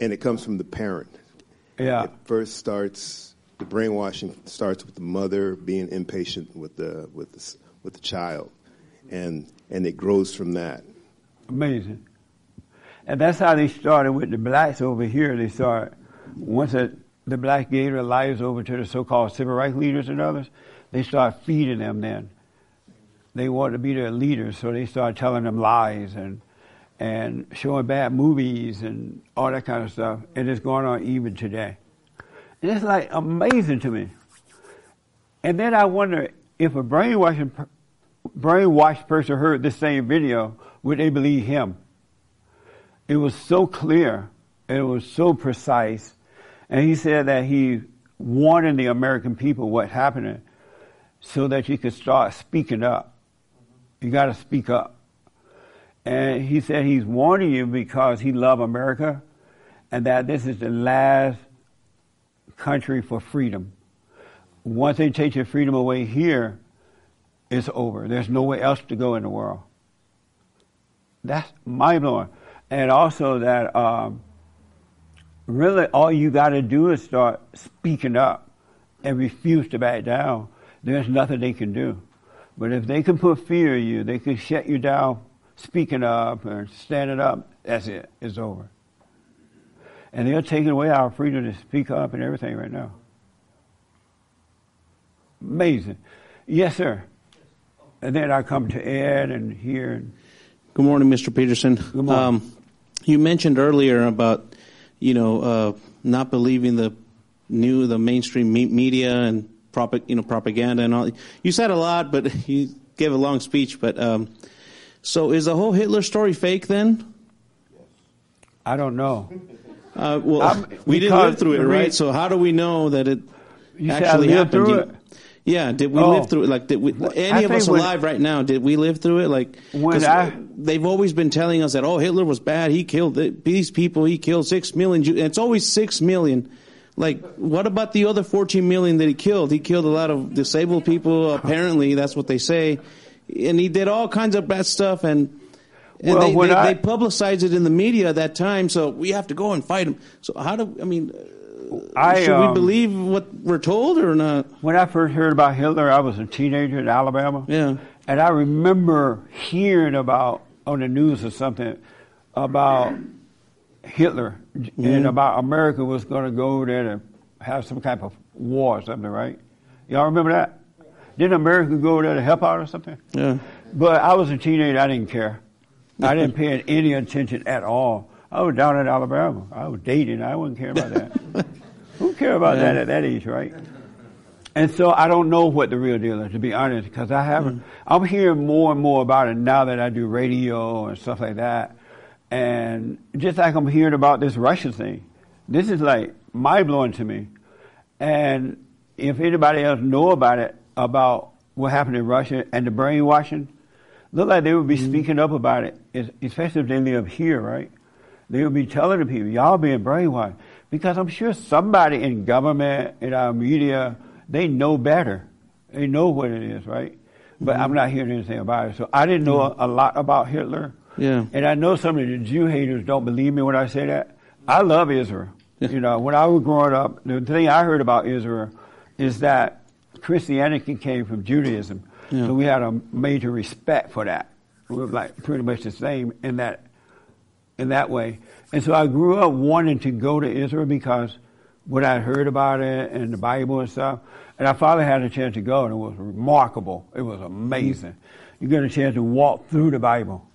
and it comes from the parent. Yeah. It first starts the brainwashing starts with the mother being impatient with the with the with the child, and and it grows from that. Amazing. And that's how they started with the blacks over here. They started, once the, the black gave their lives over to the so-called civil rights leaders and others, they started feeding them then. They wanted to be their leaders, so they started telling them lies and and showing bad movies and all that kind of stuff. And it's going on even today. And it's like amazing to me. And then I wonder if a brainwashing, brainwashed person heard this same video, would they believe him? It was so clear and it was so precise. And he said that he warning the American people what's happening so that you could start speaking up. You got to speak up. And he said he's warning you because he loves America and that this is the last country for freedom. Once they take your freedom away here, it's over. There's nowhere else to go in the world. That's mind blowing. And also that um, really all you got to do is start speaking up and refuse to back down. There's nothing they can do. But if they can put fear in you, they can shut you down speaking up or standing up, that's it. It's over. And they're taking away our freedom to speak up and everything right now. Amazing. Yes, sir. And then I come to Ed and here. And Good morning, Mr. Peterson. Good morning. Um, you mentioned earlier about, you know, uh, not believing the new, the mainstream media and prop- you know, propaganda and all. You said a lot, but you gave a long speech. But um, so is the whole Hitler story fake then? I don't know. Uh, well, Um, we didn't live through it, right? So how do we know that it You said I actually happened? You-? Yeah, did we Oh. live through it? Like, did we, any of us when- alive right now? Did we live through it? Like, When I- they've always been telling us that oh, Hitler was bad. He killed th- these people. He killed six million. Jews. It's always six million. Like, what about the other fourteen million that he killed? He killed a lot of disabled people. Apparently, that's what they say, and he did all kinds of bad stuff. And and Well, they, they, I- they publicized it in the media at that time. So we have to go and fight him. So how do I mean? I, should um, we believe what we're told or not? When I first heard about Hitler, I was a teenager in Alabama. Yeah. And I remember hearing about on the news or something about Hitler and about America was going to go there to have some type of war or something, right? Y'all remember that? Didn't America go there to help out or something? Yeah. But I was a teenager. I didn't care. I didn't pay any attention at all. I was down in Alabama. I was dating. I wouldn't care about that. Who care about that at that age, right? And so I don't know what the real deal is, to be honest, because I haven't. Mm. I'm hearing more and more about it now that I do radio and stuff like that. And just like I'm hearing about this Russia thing, this is like mind blowing to me. And if anybody else know about it, about what happened in Russia and the brainwashing, look like they would be mm-hmm. speaking up about it, especially if they live here, right? They would be telling the people, y'all being brainwashed. Because I'm sure somebody in government, in our media, they know better. They know what it is, right? But I'm mm-hmm. not hearing anything about it. So I didn't know a, a lot about Hitler. Yeah. And I know some of the Jew haters don't believe me when I say that. I love Israel. You know, when I was growing up, the thing I heard about Israel is that Christianity came from Judaism. Yeah. So we had a major respect for that. We were like pretty much the same in that in that way. And so I grew up wanting to go to Israel because what I heard about it and the Bible and stuff. And our father had a chance to go, and it was remarkable. It was amazing. You get a chance to walk through the Bible.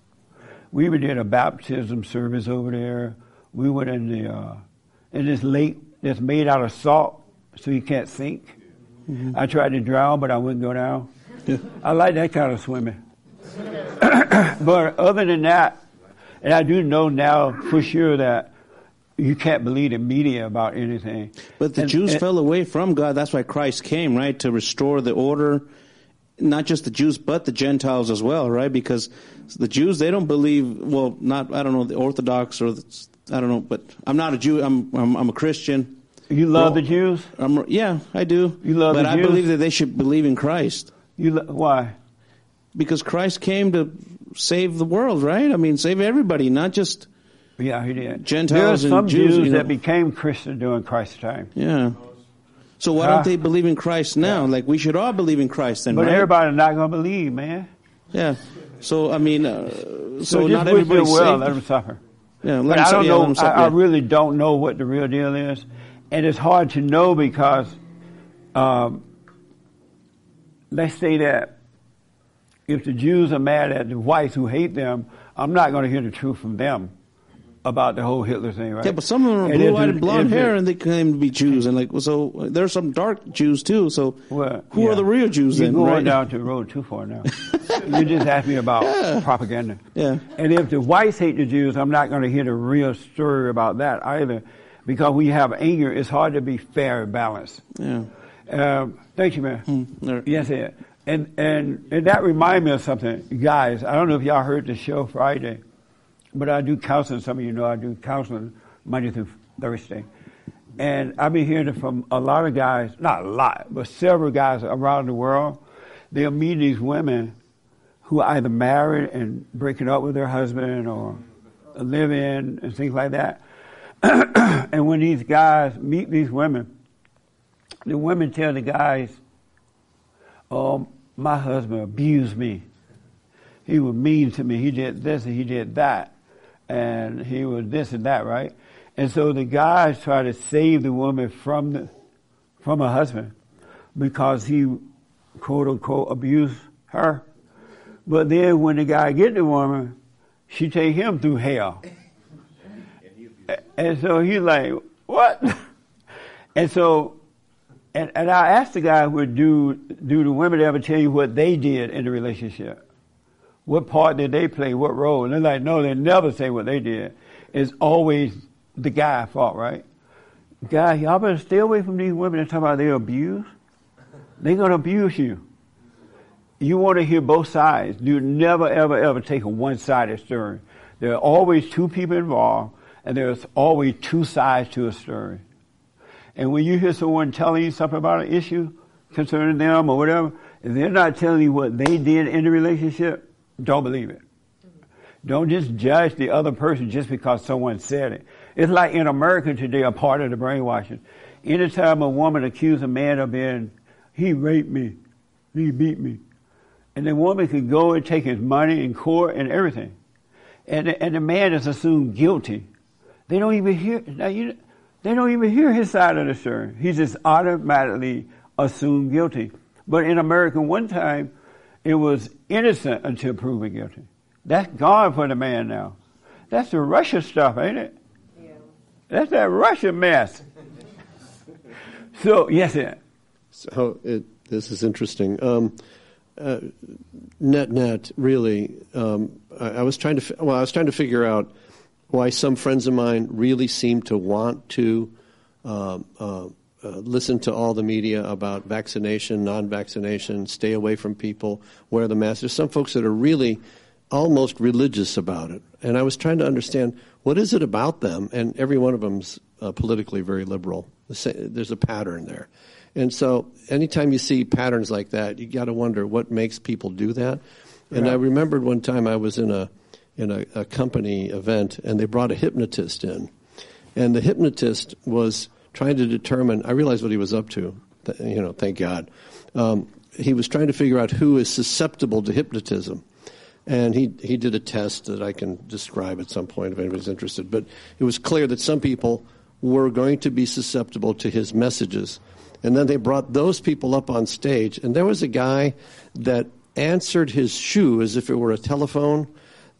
We even did a baptism service over there. We went in the uh, in this lake that's made out of salt, so you can't sink. Mm-hmm. I tried to drown, but I wouldn't go down. I like that kind of swimming. but other than that, and I do know now for sure that you can't believe the media about anything. But the And- Jews and- fell away from God. That's why Christ came, right? To restore the order, not just the Jews, but the Gentiles as well, right? Because the Jews, they don't believe, well, not, I don't know, the Orthodox or, the, I don't know, but I'm not a Jew, I'm, I'm, I'm a Christian. You love the Jews? I'm, yeah, I do. You love. But I Jews? believe that they should believe in Christ. You lo- why? Because Christ came to save the world, right? I mean, save everybody, not just Yeah, he did. Gentiles there are some and Jews. Jews you know. that became Christian during Christ's time. Yeah. So why Huh? don't they believe in Christ now? Like we should all believe in Christ then, But right? everybody's not going to believe, man. Yeah. So I mean, uh, So, so, not wish them everybody's well. saved. Let them suffer. Yeah, let but them I don't yeah, know. suffer, I, I really don't know what the real deal is, and it's hard to know because, um, let's say that if the Jews are mad at the whites who hate them, I'm not going to hear the truth from them about the whole Hitler thing, right? Yeah, but some of them are blue-eyed and blonde hair, and they claim to be Jews, and like so, there's some dark Jews too. So who yeah. are the real Jews You're then? going right? down to the road too far now. you just asked me about propaganda. Yeah. And if the whites hate the Jews, I'm not going to hear the real story about that either, because we have anger. It's hard to be fair and balanced. Yeah. Um, thank you, man. Hmm. Yes, yeah. And and and that reminds me of something, guys. I don't know if y'all heard the show Friday, but I do counseling. Some of you know I do counseling Monday through Thursday, and I've been hearing from a lot of guys, not a lot, but several guys around the world. They'll meet these women who are either married and breaking up with their husband or live in and things like that. and when these guys meet these women, the women tell the guys, "Oh, my husband abused me. He was mean to me. He did this and he did that, and he was this and that, right?" And so the guys try to save the woman from the from her husband because he quote unquote abused her. But then when the guy get the woman, she take him through hell. And so he's like, what? And so, and, and I asked the guy, would do, do the women ever tell you what they did in the relationship? What part did they play? What role? And they're like, no, they never say what they did. It's always the guy fault, right? Guy, y'all better stay away from these women and talk about their abuse. They're going to abuse you. You want to hear both sides. You never, ever, ever take a one-sided story. There are always two people involved, and there's always two sides to a story. And when you hear someone telling you something about an issue concerning them or whatever, if they're not telling you what they did in the relationship, don't believe it. Don't just judge the other person just because someone said it. It's like in America today, a part of the brainwashing. Anytime a woman accuses a man of being, he raped me, he beat me, and the woman could go and take his money in court and everything, and the, and the man is assumed guilty. They don't even hear. They don't even hear his side of the story. He's just automatically assumed guilty. But in America, one time, it was innocent until proven guilty. That's gone for the man now. That's the Russia stuff, ain't it? Yeah. That's that Russia mess. So yes, it. So it, this is interesting. Um, uh, net net, really, um, I, I was trying to fi- well, I was trying to figure out why some friends of mine really seem to want to um, uh, uh, listen to all the media about vaccination, non-vaccination, stay away from people, wear the mask. There's some folks that are really almost religious about it, and I was trying to understand what is it about them, and every one of them's uh, politically very liberal. There's a pattern there. And so, anytime you see patterns like that, you got to wonder what makes people do that. And Yeah. I remembered one time I was in a in a, a company event, and they brought a hypnotist in, and the hypnotist was trying to determine. I realized what he was up to. You know, thank God. Um, he was trying to figure out who is susceptible to hypnotism. And he, he did a test that I can describe at some point if anybody's interested. But it was clear that some people were going to be susceptible to his messages. And then they brought those people up on stage, and there was a guy that answered his shoe as if it were a telephone.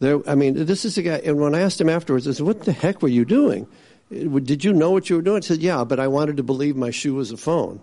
There, I mean, this is a guy, and when I asked him afterwards, I said, What the heck were you doing? Did you know what you were doing? He said, Yeah, but I wanted to believe my shoe was a phone.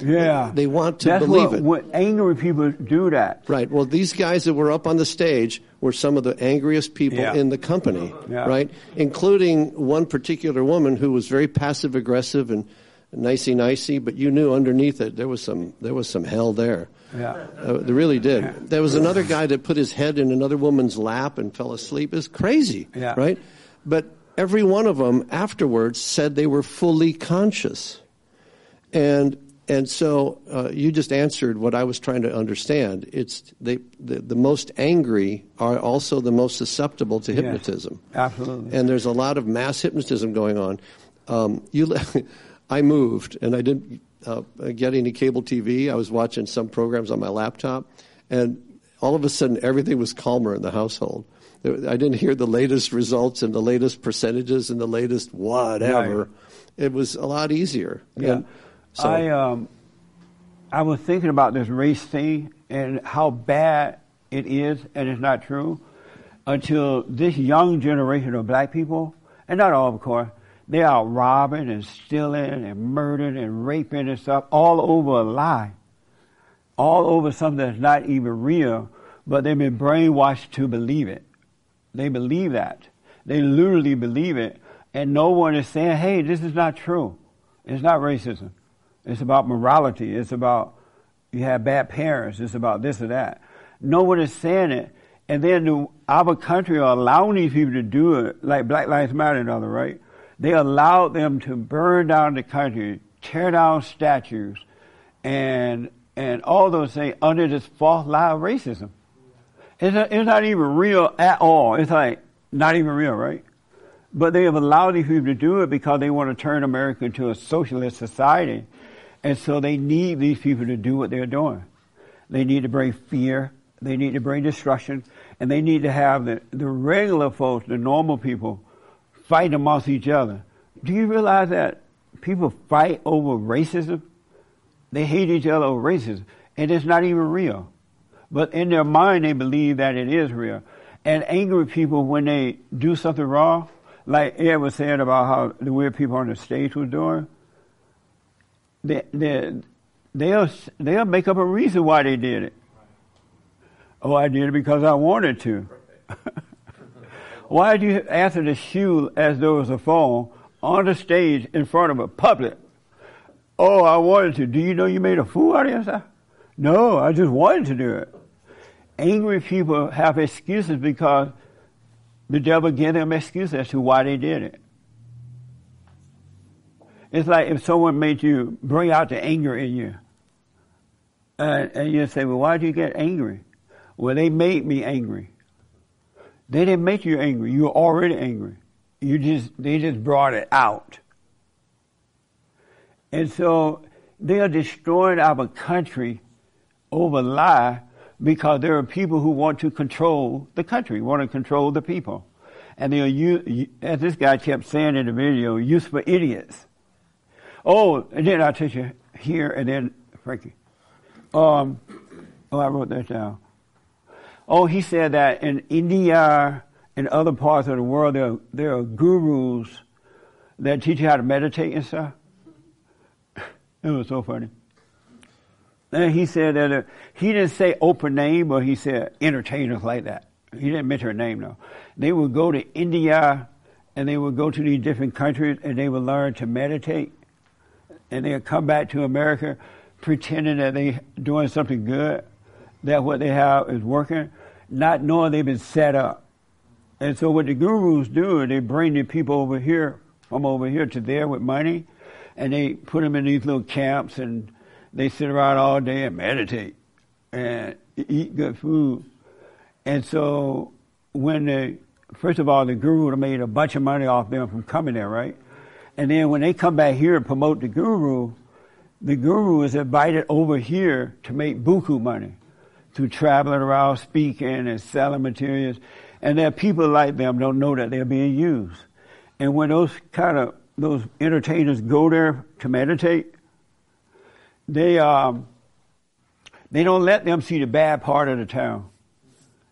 Yeah. They want to That's believe what, it. What angry people do that. Right. Well, these guys that were up on the stage were some of the angriest people Yeah. in the company, Yeah. right? Including one particular woman who was very passive aggressive and nicey nicey, but you knew underneath it there was some there was some hell there. Yeah. Uh, they really did. There was another guy that put his head in another woman's lap and fell asleep. It's crazy, Yeah. right? But every one of them afterwards said they were fully conscious, and and so uh, you just answered what I was trying to understand. It's they, the the most angry are also the most susceptible to hypnotism. Absolutely. And there's a lot of mass hypnotism going on. Um, you, I moved and I didn't uh, get any cable TV. I was watching some programs on my laptop, and all of a sudden everything was calmer in the household. I didn't hear the latest results and the latest percentages and the latest whatever. Right. It was a lot easier. Yeah. And so, I um, I was thinking about this race thing and how bad it is, and it's not true, until this young generation of black people, and not all, of course, they are robbing and stealing and murdering and raping and stuff all over a lie, all over something that's not even real, but they've been brainwashed to believe it. They believe that. They literally believe it, and no one is saying, "Hey, this is not true." It's not racism. It's about morality. It's about you have bad parents. It's about this or that. No one is saying it. And then the, our country are allowing these people to do it, like Black Lives Matter and other, right? They allowed them to burn down the country, tear down statues, and and all those things under this false lie of racism. It's not, it's not even real at all. It's like not even real, right? But they have allowed these people to do it because they want to turn America into a socialist society. And so they need these people to do what they're doing. They need to bring fear. They need to bring destruction. And they need to have the, the regular folks, the normal people, fight amongst each other. Do you realize that people fight over racism? They hate each other over racism. And it's not even real. But in their mind, they believe that it is real. And angry people, when they do something wrong, like Ed was saying about how the weird people on the stage were doing, they, they, they'll, they'll make up a reason why they did it. Oh, I did it because I wanted to. why did you answer the shoe as though it was a phone on the stage in front of a public? Oh, I wanted to. Do you know you made a fool out of yourself? No, I just wanted to do it. Angry people have excuses because the devil gave them excuses as to why they did it. It's like if someone made you bring out the anger in you. And, and you say, well, why did you get angry? Well, they made me angry. They didn't make you angry. You were already angry. You just, they just brought it out. And so they are destroying our country over lie because there are people who want to control the country, want to control the people. And they are, as this guy kept saying in the video, useful idiots. Oh, and then I'll tell you here, and then Frankie. Um, oh, I wrote that down. Oh, he said that in India and other parts of the world, there are, there are gurus that teach you how to meditate and stuff. It was so funny. And he said that uh, he didn't say open name, but he said entertainers like that. He didn't mention a name though. They would go to India and they would go to these different countries and they would learn to meditate. And they would come back to America pretending that they doing something good, that what they have is working, not knowing they've been set up. And so what the gurus do, they bring the people over here, from over here to there with money, and they put them in these little camps and they sit around all day and meditate and eat good food. And so when the, first of all, the guru would have made a bunch of money off them from coming there, right? And then when they come back here and promote the guru, the guru is invited over here to make buku money through traveling around speaking and selling materials. And that people like them don't know that they're being used. And when those kind of those entertainers go there to meditate, they um, they don't let them see the bad part of the town.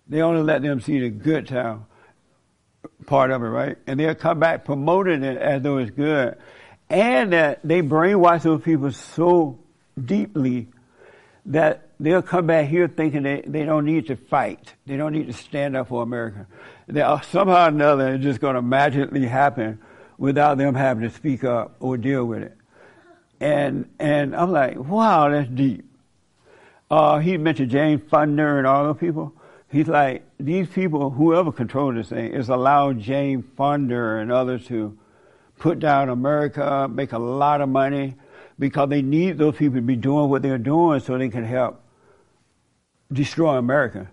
They only let them see the good town part of it, right? And they'll come back promoting it as though it's good. And that they brainwash those people so deeply that they'll come back here thinking they, they don't need to fight. They don't need to stand up for America. They are, somehow or another it's just going to magically happen without them having to speak up or deal with it. And, and I'm like, wow, that's deep. Uh, he mentioned Jane Fonda and all those people. He's like, these people, whoever controls this thing, is allowing Jane Fonda and others to put down America, make a lot of money, because they need those people to be doing what they're doing so they can help destroy America.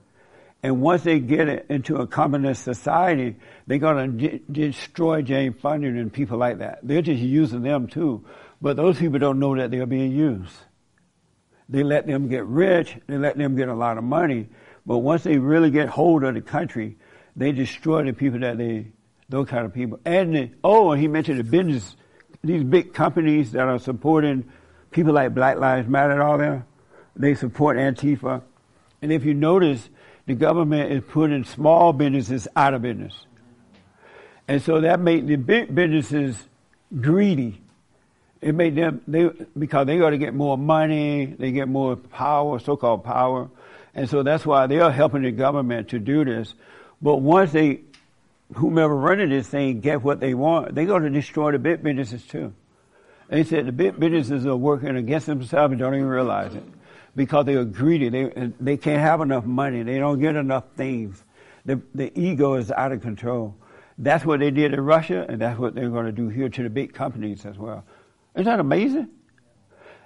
And once they get it into a communist society, they're going to de- destroy Jane Fonda and people like that. They're just using them too. But those people don't know that they're being used. They let them get rich, they let them get a lot of money, but once they really get hold of the country, they destroy the people that they, those kind of people. And the, oh, and he mentioned the business, these big companies that are supporting people like Black Lives Matter and all that. They support Antifa. And if you notice, the government is putting small businesses out of business. And so that made the big businesses greedy. It made them, they, because they got to get more money, they get more power, so-called power. And so that's why they are helping the government to do this. But once they, whomever running this thing, get what they want, they're going to destroy the big businesses too. They said the big businesses are working against themselves and don't even realize it because they are greedy. They they can't have enough money. They don't get enough things. The the ego is out of control. That's what they did in Russia, and that's what they're going to do here to the big companies as well. Isn't that amazing?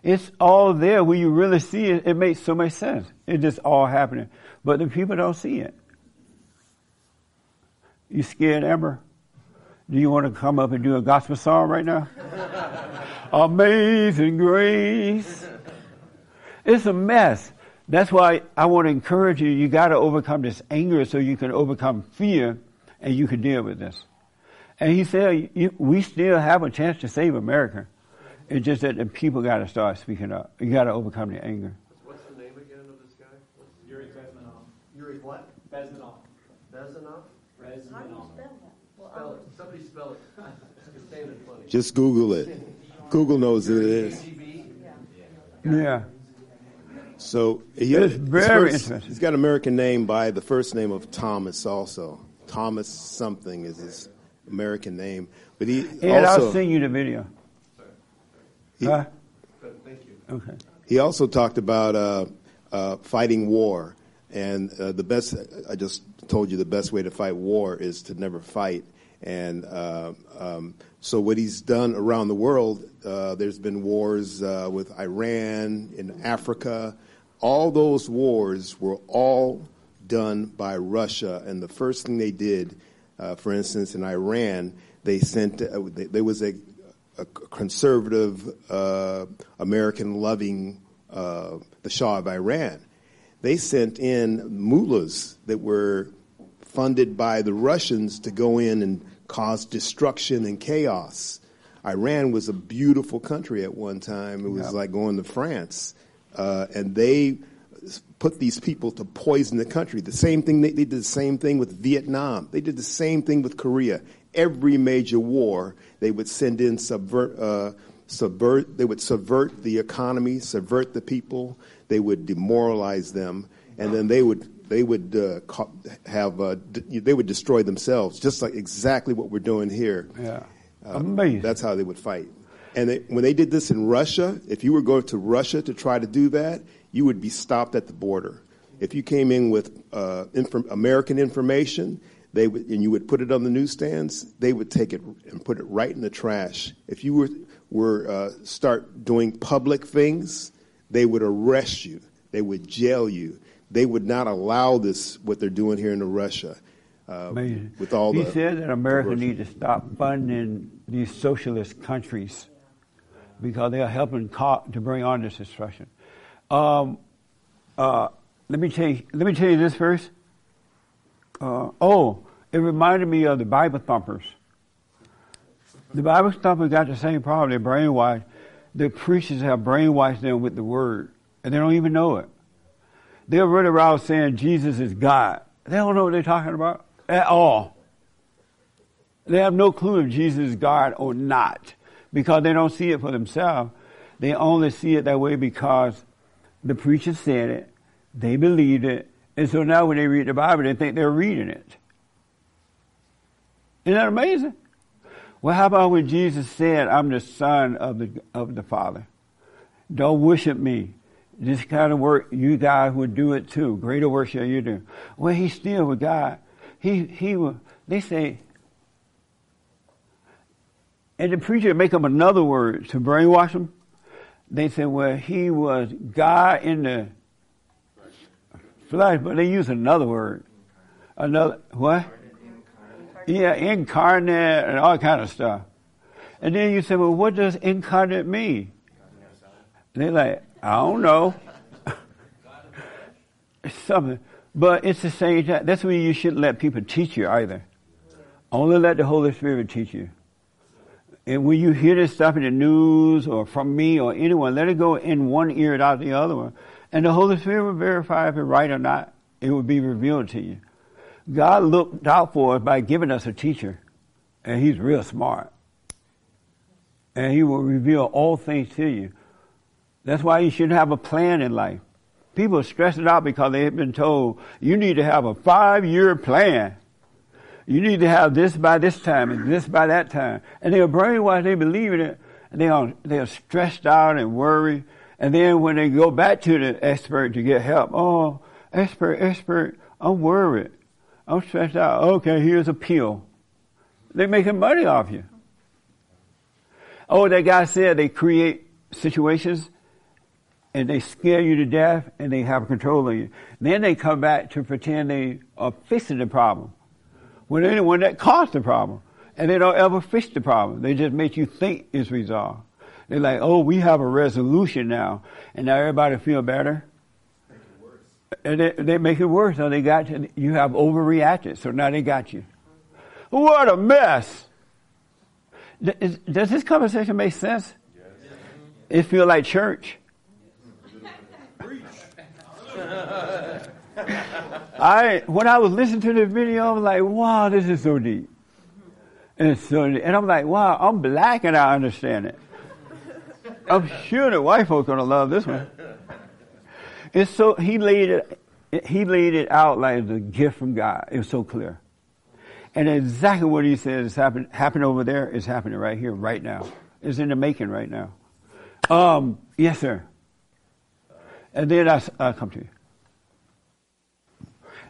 It's all there when you really see it. It makes so much sense. It's just all happening, but the people don't see it. You scared, Amber? Do you want to come up and do a gospel song right now? Amazing grace. It's a mess. That's why I want to encourage you. You got to overcome this anger so you can overcome fear and you can deal with this. And he said, we still have a chance to save America. It's just that the people got to start speaking up. You got to overcome the anger. What's the name again of this guy? Yuri Bezmenov. Yuri what? Bezmenov. Bezanov? Bezmenov. Spell it. Somebody spell it. It's David funny. Just Google it. Google knows who it is. Yeah. So he, It's his very first- interesting. He's got an American name by the first name of Thomas. Also, Thomas something is his American name, but he And also I'll send you the video. Huh? Okay. He also talked about uh, uh, fighting war, and uh, the best. I just told you the best way to fight war is to never fight. And uh, um, so, what he's done around the world, uh, there's been wars uh, with Iran in Africa. All those wars were all done by Russia, and the first thing they did, uh, for instance, in Iran, they sent. Uh, there was a conservative, uh, American-loving, uh, the Shah of Iran. They sent in mullahs that were funded by the Russians to go in and cause destruction and chaos. Iran was a beautiful country at one time. It was Yeah. like going to France, uh, and they put these people to poison the country. The same thing they, they did the same thing with Vietnam. They did the same thing with Korea. Every major war, they would send in subvert, uh, subvert. They would subvert the economy, subvert the people. They would demoralize them, and then they would they would uh, have uh, d- they would destroy themselves, just like exactly what we're doing here. Yeah. Um, That's how they would fight. And they, when they did this in Russia, if you were going to Russia to try to do that, you would be stopped at the border. If you came in with uh, infor- American information, they would, and you would put it on the newsstands, they would take it and put it right in the trash. If you were were uh, start doing public things, they would arrest you. They would jail you. They would not allow this what they're doing here in Russia. Uh, with all he the said that America needs to stop funding these socialist countries because they are helping co- to bring on this destruction. Um, uh, let me tell you, let me tell you this first. Uh, oh, it reminded me of the Bible thumpers. The Bible thumpers got the same problem. They're brainwashed. The preachers have brainwashed them with the word, and they don't even know it. They'll run around saying Jesus is God. They don't know what they're talking about at all. They have no clue if Jesus is God or not because they don't see it for themselves. They only see it that way because the preacher said it, they believed it, and so now when they read the Bible, they think they're reading it. Isn't that amazing? Well, how about when Jesus said, I'm the son of the, of the Father? Don't worship me. This kind of work, you guys would do it too. Greater work shall you do. Well, he's still with God. He, he will, they say, and the preacher make up another word to brainwash them. They say, well, he was God in the flesh, but they use another word. Another, what? Yeah, incarnate and all kind of stuff. And then you say, well, what does incarnate mean? And they're like, I don't know. Something. But it's the same time. That's when you shouldn't let people teach you either. Only let the Holy Spirit teach you. And when you hear this stuff in the news or from me or anyone, let it go in one ear and out the other one. And the Holy Spirit will verify if it's right or not. It will be revealed to you. God looked out for us by giving us a teacher. And he's real smart. And he will reveal all things to you. That's why you should have a plan in life. People stress it out because they have been told you need to have a five year plan. You need to have this by this time and this by that time. And they are brainwashed, they believe in it, and they are, they are stressed out and worried. And then when they go back to the expert to get help, oh, expert, expert, I'm worried. I'm stressed out. Okay, here's a pill. They're making money off you. Oh, that guy said they create situations and they scare you to death and they have control of you. Then they come back to pretend they are fixing the problem when they're the one that caused the problem. And they don't ever fix the problem. They just make you think it's resolved. They're like, oh, we have a resolution now. And now everybody feel better. And they, they make it worse. So they got you, you have overreacted. So now they got you. What a mess. Does, does this conversation make sense? It feel like church. I when I was listening to the video, I was like, wow, this is so deep. And so and I'm like, wow, I'm black and I understand it. I'm sure the white folks gonna love this one. It's so he laid it he laid it out like a gift from God. It was so clear. And exactly what he says is happen, happening over there is happening right here, right now. It's in the making right now. Um, yes, sir. And then I, I'll come to you.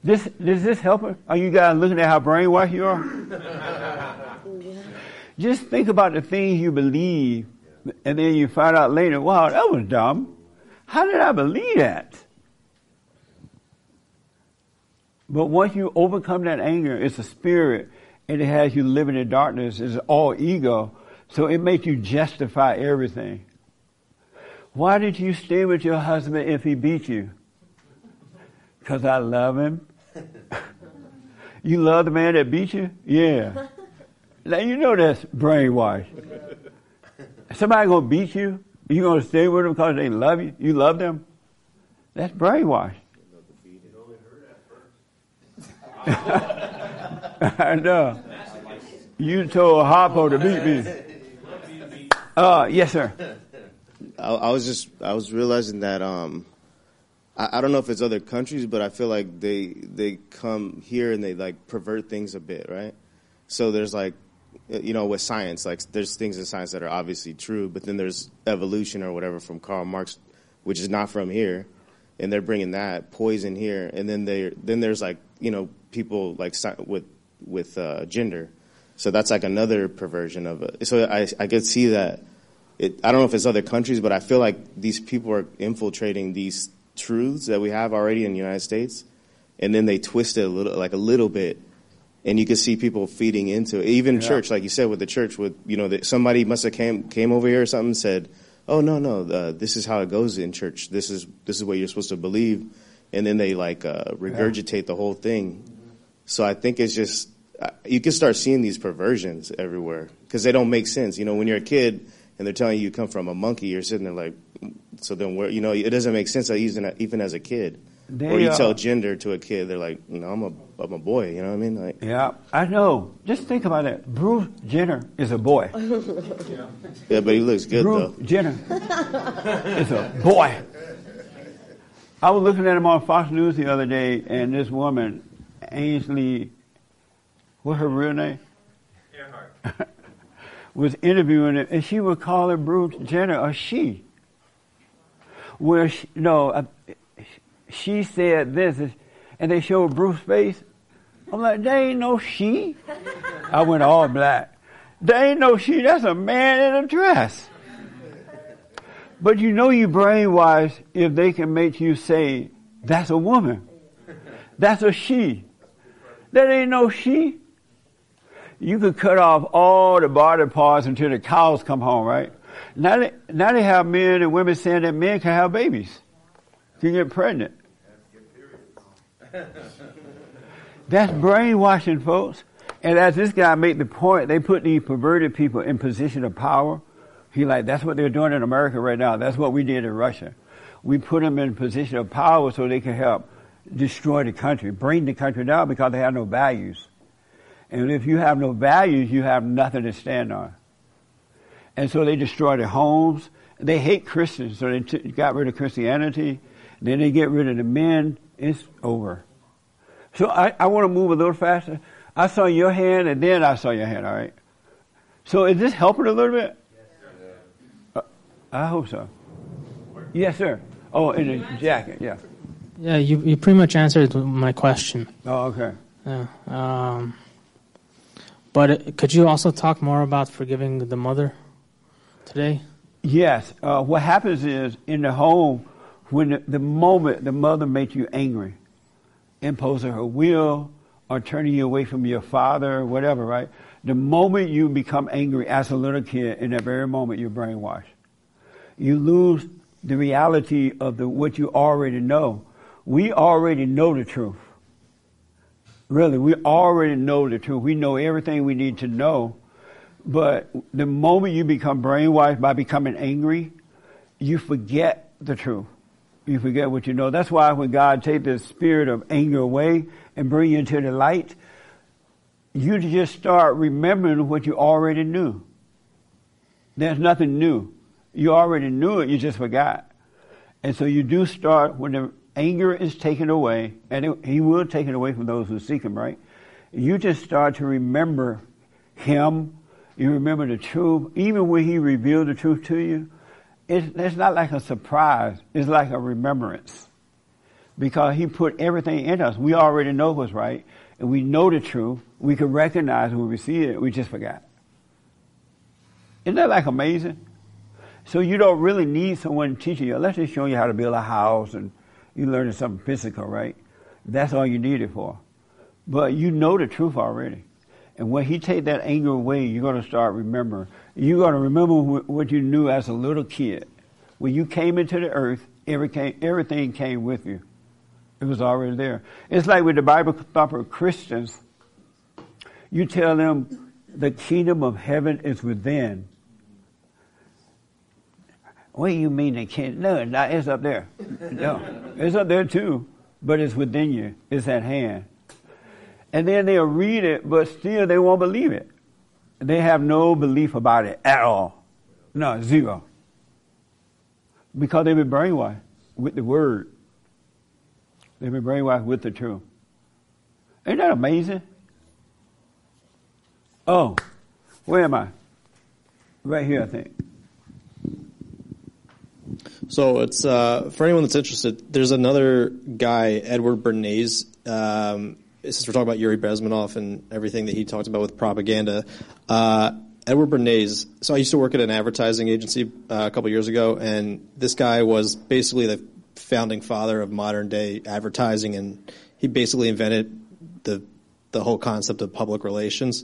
This, does this help? Are you guys looking at how brainwashed you are? Just think about the things you believe, and then you find out later, wow, that was dumb. How did I believe that? But once you overcome that anger, it's a spirit, and it has you living in darkness. It's all ego, so it makes you justify everything. Why did you stay with your husband if he beat you? Because I love him. you love the man that beat you? Yeah. Now you know that's brainwashed. Somebody gonna beat you? You gonna stay with them because they love you? You love them? That's brainwashed. I know. You told Harpo to beat me. Uh, yes, sir. I, I was just I was realizing that um, I, I don't know if it's other countries, but I feel like they they come here and they like pervert things a bit, right? So there's like you know with science, like there's things in science that are obviously true, but then there's evolution or whatever from Karl Marx, which is not from here, and they're bringing that poison here, and then they then there's like you know people like with with uh, gender, so that's like another perversion of it. So I I could see that. It, I don't know if it's other countries, but I feel like these people are infiltrating these truths that we have already in the United States, and then they twist it a little, like a little bit, and you can see people feeding into it. Even Yeah. church, like you said, with the church, with you know, that somebody must have came came over here or something and said, "Oh no, no, uh, this is how it goes in church. This is this is what you're supposed to believe." and then they like uh, regurgitate the whole thing. So I think it's just uh, you can start seeing these perversions everywhere because they don't make sense. You know, when you're a kid and they're telling you you come from a monkey, you're sitting there like, so then where? You know, it doesn't make sense even even as a kid. They, or you uh, tell gender to a kid, they're like, no, I'm a I'm a boy. You know what I mean? Like, Yeah, I know. Just think about it. Bruce Jenner is a boy. yeah, but he looks good Bruce though. Jenner is a boy. I was looking at him on Fox News the other day, and this woman, Ainsley, what's her real name? Earhardt. was interviewing him, and she would call him Bruce Jenner a she. Where she, no, she said this, and they showed Bruce's face. I'm like, there ain't no she. I went all black. There ain't no she. That's a man in a dress. But you know you brainwashed if they can make you say, that's a woman. That's a she. That ain't no she. You could cut off all the body parts until the cows come home, right? Now they, now they have men and women saying that men can have babies, can get pregnant. That's brainwashing, folks. And as this guy made the point, they put these perverted people in position of power. He like, that's what they're doing in America right now. That's what we did in Russia. We put them in position of power so they can help destroy the country, bring the country down because they have no values. And if you have no values, you have nothing to stand on. And so they destroy their homes. They hate Christians, so they t- got rid of Christianity. Then they get rid of the men. It's over. So I, I want to move a little faster. I saw your hand, and then I saw your hand. All right. So is this helping a little bit? Uh, I hope so. Yes, sir. Oh, in a jacket. Yeah. Yeah, you you pretty much answered my question. Oh, okay. Yeah. Um, but uh, could you also talk more about forgiving the mother today? Yes. Uh, what happens is in the home, when the, moment the mother makes you angry, imposing her will or turning you away from your father, whatever, right? The moment you become angry as a little kid, in that very moment you're brainwashed. You lose the reality of the what you already know. We already know the truth. Really, we already know the truth. We know everything we need to know. But the moment you become brainwashed by becoming angry, you forget the truth. You forget what you know. That's why when God takes the spirit of anger away and bring you into the light, you just start remembering what you already knew. There's nothing new. You already knew it, you just forgot. And so you do start when the anger is taken away, and it, he will take it away from those who seek him, right? You just start to remember him. You remember the truth. Even when he revealed the truth to you, it's, it's not like a surprise. It's like a remembrance. Because he put everything in us. We already know what's right, and we know the truth. We can recognize when we see it. We just forgot. Isn't that like amazing? So you don't really need someone teaching you. Let's just show you how to build a house and you learning something physical, right? That's all you need it for. But you know the truth already. And when he take that anger away, you're going to start remembering. You're going to remember what you knew as a little kid. When you came into the earth, Every everything came with you. It was already there. It's like with the Bible thumper Christians. You tell them the kingdom of heaven is within. What do you mean they can't? No, it's up there. No, it's up there too, but it's within you. It's at hand. And then they'll read it, but still they won't believe it. They have no belief about it at all. No, zero. Because they've been brainwashed with the word. They've been brainwashed with the truth. Isn't that amazing? Oh, where am I? Right here, I think. So it's uh, for anyone that's interested. There's another guy, Edward Bernays. Um, since we're talking about Yuri Bezmenov and everything that he talked about with propaganda, uh, Edward Bernays. So I used to work at an advertising agency uh, a couple years ago, and this guy was basically the founding father of modern day advertising, and he basically invented the the whole concept of public relations.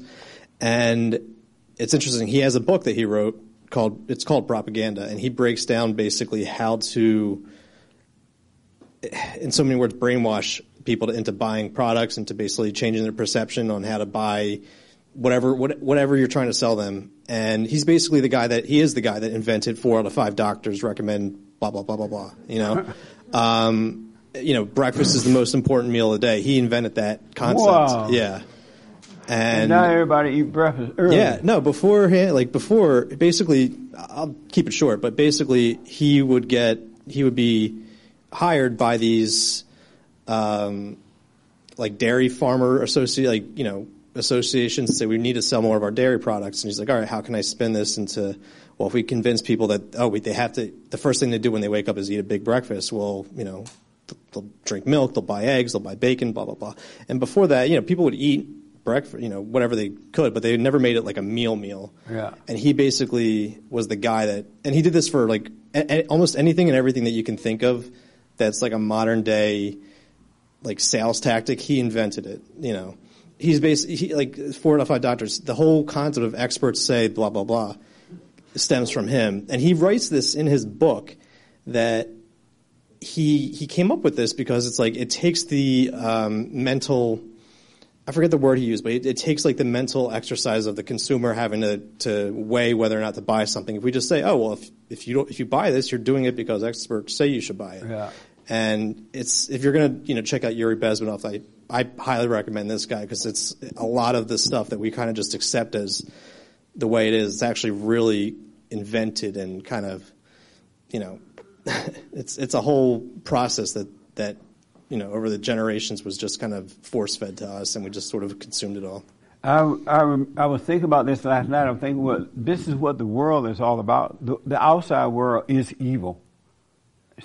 And it's interesting. He has a book that he wrote called it's called propaganda and he breaks down basically how to in so many words, brainwash people to, into buying products and to basically changing their perception on how to buy whatever what, whatever you're trying to sell them. And he's basically the guy that he is the guy that invented four out of five doctors recommend blah blah blah blah blah. You know, um, you know, breakfast is the most important meal of the day. He invented that concept. Wow. Yeah. And And now everybody eat breakfast early. yeah, no, beforehand, like before, basically, I'll keep it short, but basically, he would get, he would be hired by these, um, like dairy farmer associate, like, you know, associations say, we need to sell more of our dairy products. And he's like, all right, how can I spin this into, well, if we convince people that, oh, wait, they have to, the first thing they do when they wake up is eat a big breakfast. Well, you know, they'll drink milk, they'll buy eggs, they'll buy bacon, blah, blah, blah. And before that, you know, people would eat breakfast, you know, whatever they could, but they never made it like a meal meal. Yeah. And he basically was the guy that, and he did this for like a, a- almost anything and everything that you can think of that's like a modern day, like sales tactic. He invented it, you know. He's basically, he, like four out of five doctors, the whole concept of experts say blah, blah, blah stems from him. And he writes this in his book that he, he came up with this because it's like, it takes the, um, mental, I forget the word he used, but it, it takes like the mental exercise of the consumer having to, to weigh whether or not to buy something. If we just say, oh, well, if, if you don't, if you buy this, you're doing it because experts say you should buy it. Yeah. And it's, if you're gonna, you know, check out Yuri Bezmenov, I, I highly recommend this guy because it's a lot of the stuff that we kind of just accept as the way it is. It's actually really invented and kind of, you know, it's, it's a whole process that, that, you know, over the generations was just kind of force fed to us and we just sort of consumed it all. I, I, I was thinking about this last night. I'm thinking, well, this is what the world is all about. The, the outside world is evil.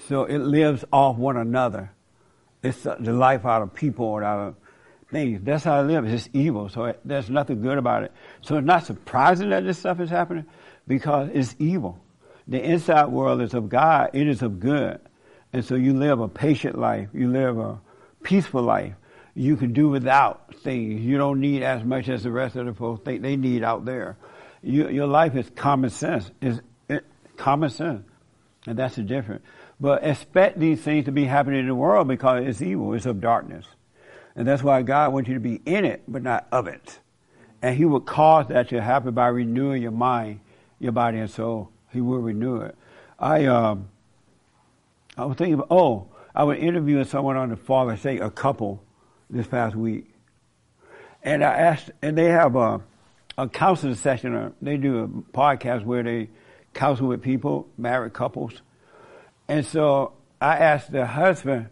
So it lives off one another. It's the life out of people and out of things. That's how it lives. It's evil. So it, there's nothing good about it. So it's not surprising that this stuff is happening because it's evil. The inside world is of God. It is of good. And so you live a patient life. You live a peaceful life. You can do without things. You don't need as much as the rest of the folks think they need out there. You, your life is common sense. Is it, common sense, and that's the difference. But expect these things to be happening in the world because it's evil. It's of darkness, and that's why God wants you to be in it, but not of it. And He will cause that to happen by renewing your mind, your body, and soul. He will renew it. I um, I was thinking, about, oh, I was interviewing someone on the Father's Day, a couple, this past week, and I asked, and they have a, a counseling session. Or they do a podcast where they counsel with people, married couples, and so I asked the husband,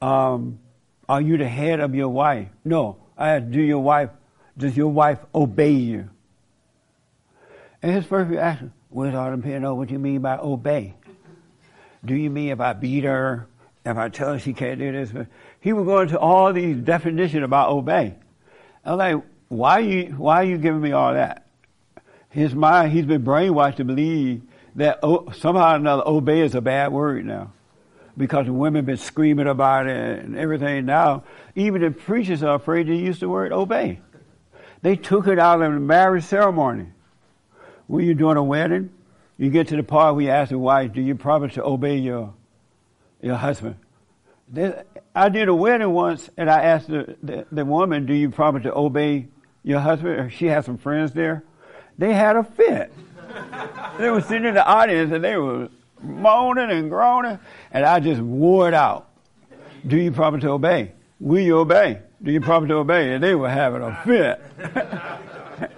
um, "Are you the head of your wife?" No, I asked, "Do your wife, does your wife obey you?" And his first reaction was, "All depending on what you mean by obey." Do you mean if I beat her, if I tell her she can't do this? He would go into all these definitions about obey. I'm like, why are you, why are you giving me all that? His mind, he's been brainwashed to believe that oh, somehow or another obey is a bad word now. Because the women been screaming about it and everything now. Even the preachers are afraid to use the word obey. They took it out of the marriage ceremony. When you're doing a wedding, you get to the part where you ask the wife, do you promise to obey your, your husband? I did a wedding once and I asked the, the, the woman, do you promise to obey your husband? She had some friends there. They had a fit. They were sitting in the audience and they were moaning and groaning and I just wore it out. Do you promise to obey? Will you obey? Do you promise to obey? And they were having a fit.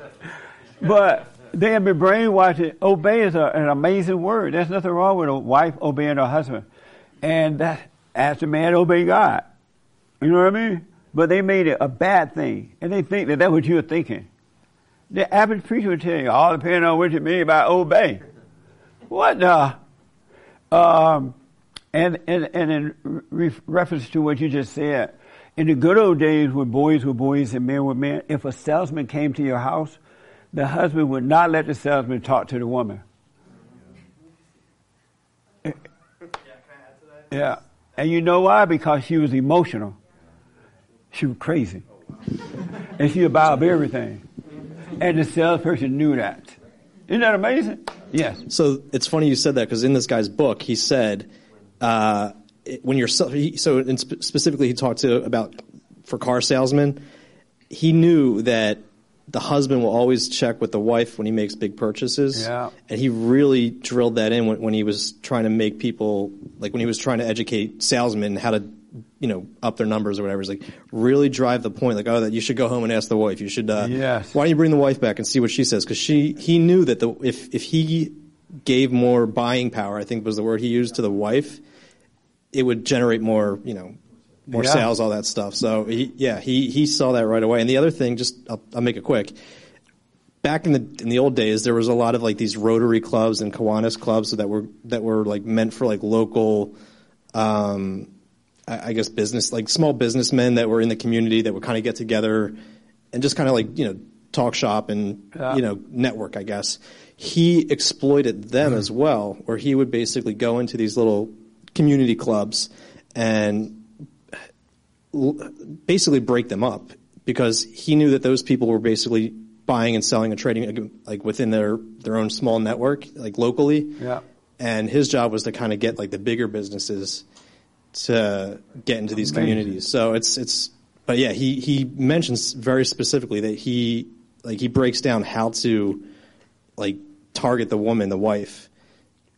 but they have been brainwashed. Obey is a, an amazing word. There's nothing wrong with a wife obeying her husband. And that, as a man obey God. You know what I mean? But they made it a bad thing. And they think that that's what you're thinking. The average preacher would tell you, all depending on what you mean by obey. What the? Um, and, and, and in re- reference to what you just said, in the good old days when boys were boys and men were men, if a salesman came to your house, the husband would not let the salesman talk to the woman. Yeah. And you know why? Because she was emotional. She was crazy. and she about everything. And the salesperson knew that. Isn't that amazing? Yes. So it's funny you said that because in this guy's book, he said uh, when you're he, so in sp- specifically he talked to about for car salesmen. He knew that the husband will always check with the wife when he makes big purchases. Yeah. And he really drilled that in when, when he was trying to make people, like when he was trying to educate salesmen how to, you know, up their numbers or whatever. He's like, really drive the point, like, oh, that you should go home and ask the wife. You should, uh, Yes. why don't you bring the wife back and see what she says? Because she, he knew that the, if, if he gave more buying power, I think was the word he used to the wife, it would generate more, you know, more Yeah. sales, all that stuff. So he, yeah, he, he saw that right away. And the other thing, just, I'll, I'll make it quick back in the in the old days, there was a lot of like these Rotary clubs and Kiwanis clubs that were that were like meant for like local, um, I, guess business like small businessmen that were in the community that would kind of get together and just kind of like you know talk shop and Yeah. you know network. I guess he exploited them as well, where he would basically go into these little community clubs and l- basically break them up because he knew that those people were basically buying and selling and trading like within their their own small network like locally Yeah. and his job was to kind of get like the bigger businesses to get into these Amazing. communities so it's it's but yeah he he mentions very specifically that he like he breaks down how to like target the woman the wife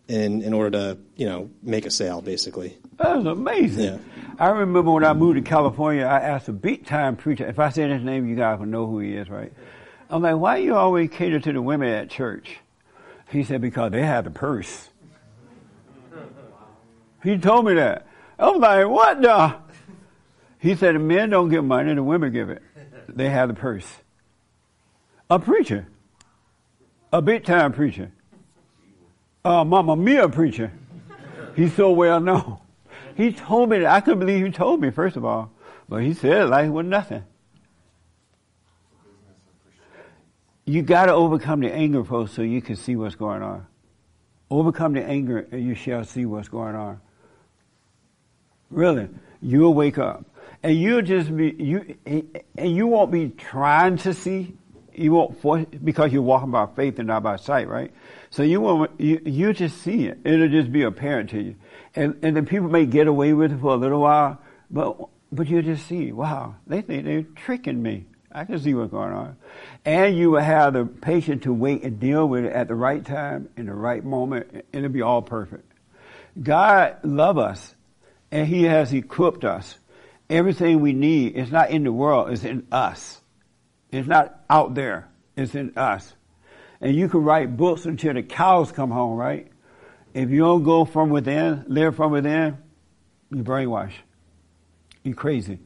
in in order to you know make a sale basically That's amazing. Yeah. I remember when I moved to California, I asked a big time preacher, if I say his name, you guys will know who he is, right? I'm like, why do you always cater to the women at church? He said, because they have the purse. He told me that. I was like, what the? He said, the men don't give money, the women give it. They have the purse. A preacher. A big time preacher. A Mama Mia preacher. He's so well known. He told me that. I couldn't believe he told me, first of all. But he said it like it was nothing. You got to overcome the anger, folks, so you can see what's going on. Overcome the anger, and you shall see what's going on. Really, you'll wake up, and you'll just be you, and you won't be trying to see. You won't force because you're walking by faith and not by sight, right? So you won't. You you just see it. It'll just be apparent to you, and and the people may get away with it for a little while, but but you just see, wow, they think they're tricking me. I can see what's going on, and you will have the patience to wait and deal with it at the right time in the right moment, and it'll be all perfect. God love us, and He has equipped us. Everything we need is not in the world; it's in us. It's not out there; it's in us. And you can write books until the cows come home, right? If you don't go from within, live from within, you brainwash. You crazy.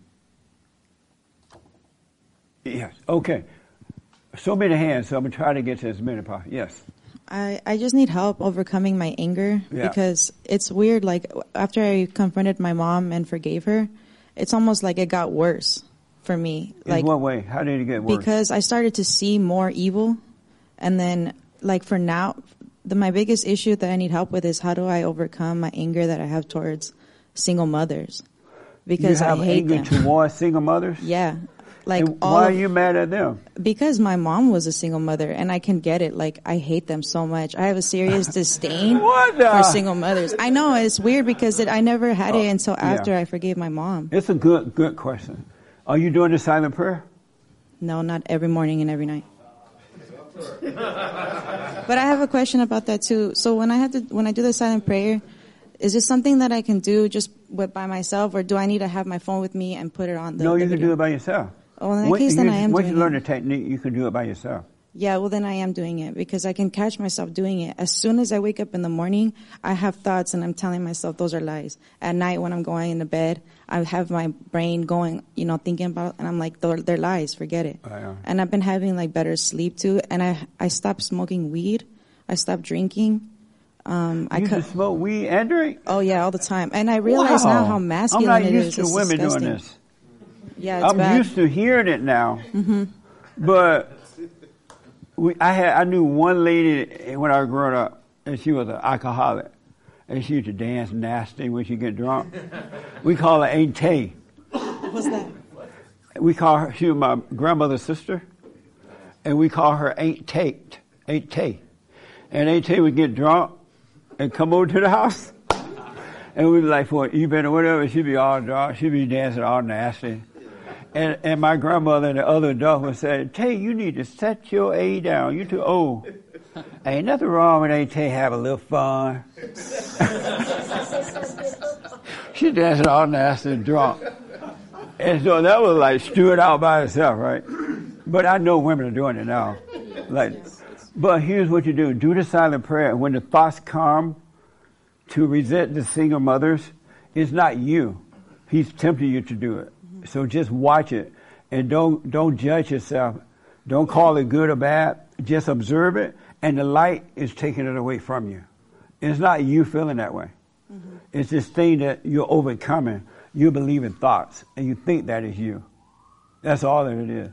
Yes. Okay. So many hands, so I'm gonna try to get to as many possible. Yes. I, I just need help overcoming my anger Yeah. because it's weird. Like after I confronted my mom and forgave her, it's almost like it got worse for me. In Like what way? How did it get worse? because I started to see more evil, and then like for now, the my biggest issue that I need help with is how do I overcome my anger that I have towards single mothers because you have I hate anger them. towards single mothers. Yeah, like And all why are you mad at them? because my mom was a single mother and I can get it. Like I hate them so much. I have a serious disdain the- for single mothers. I know it's weird because it, I never had it oh, until Oh, yeah. after I forgave my mom. It's a good good question. Are you doing the silent prayer? No, not every morning and every night. But I have a question about that too. So when I have to, when I do the silent prayer, is this something that I can do just by myself, or do I need to have my phone with me and put it on the? no, the you can video? do it by yourself. Oh, in that Once case, then I am Once you learn it. the technique, you can do it by yourself. Yeah, well then I am doing it because I can catch myself doing it. As soon as I wake up in the morning, I have thoughts and I'm telling myself those are lies. At night when I'm going into bed, I have my brain going, you know, thinking about, and I'm like, they're, they're lies, forget it. I. And I've been having like better sleep too. And I, I stopped smoking weed. I stopped drinking. Um, I You cut. can smoke weed and drink. Oh yeah, all the time. And I realize Wow. now how masculine I'm not it used is. to It's women disgusting. doing this. Yeah, I'm bad. used to hearing it now, hmm but we, I had I knew one lady when I was growing up, and she was an alcoholic, and she used to dance nasty when she get drunk. we call her Aunt Tay. What's that? We call her. She was my grandmother's sister, and we call her Aunt Tate. Aunt Tay, and Aunt Tay would get drunk and come over to the house. And we'd be like, for you better whatever, she'd be all drunk, she'd be dancing all nasty. And and my grandmother and the other adult would say, Tay, you need to set your A down. You're too old. Ain't nothing wrong with ain't Tay have a little fun. she dancing all nasty and drunk. And so that was like stewing out by itself, right? But I know women are doing it now. Like, but here's what you do: do the silent prayer. When the thoughts come to resent the single mothers, it's not you. He's tempting you to do it. So just watch it and don't don't judge yourself. Don't call it good or bad. Just observe it, and the light is taking it away from you. It's not you feeling that way. Mm-hmm. It's this thing that you're overcoming. You believe in thoughts, and you think that is you. That's all that it is.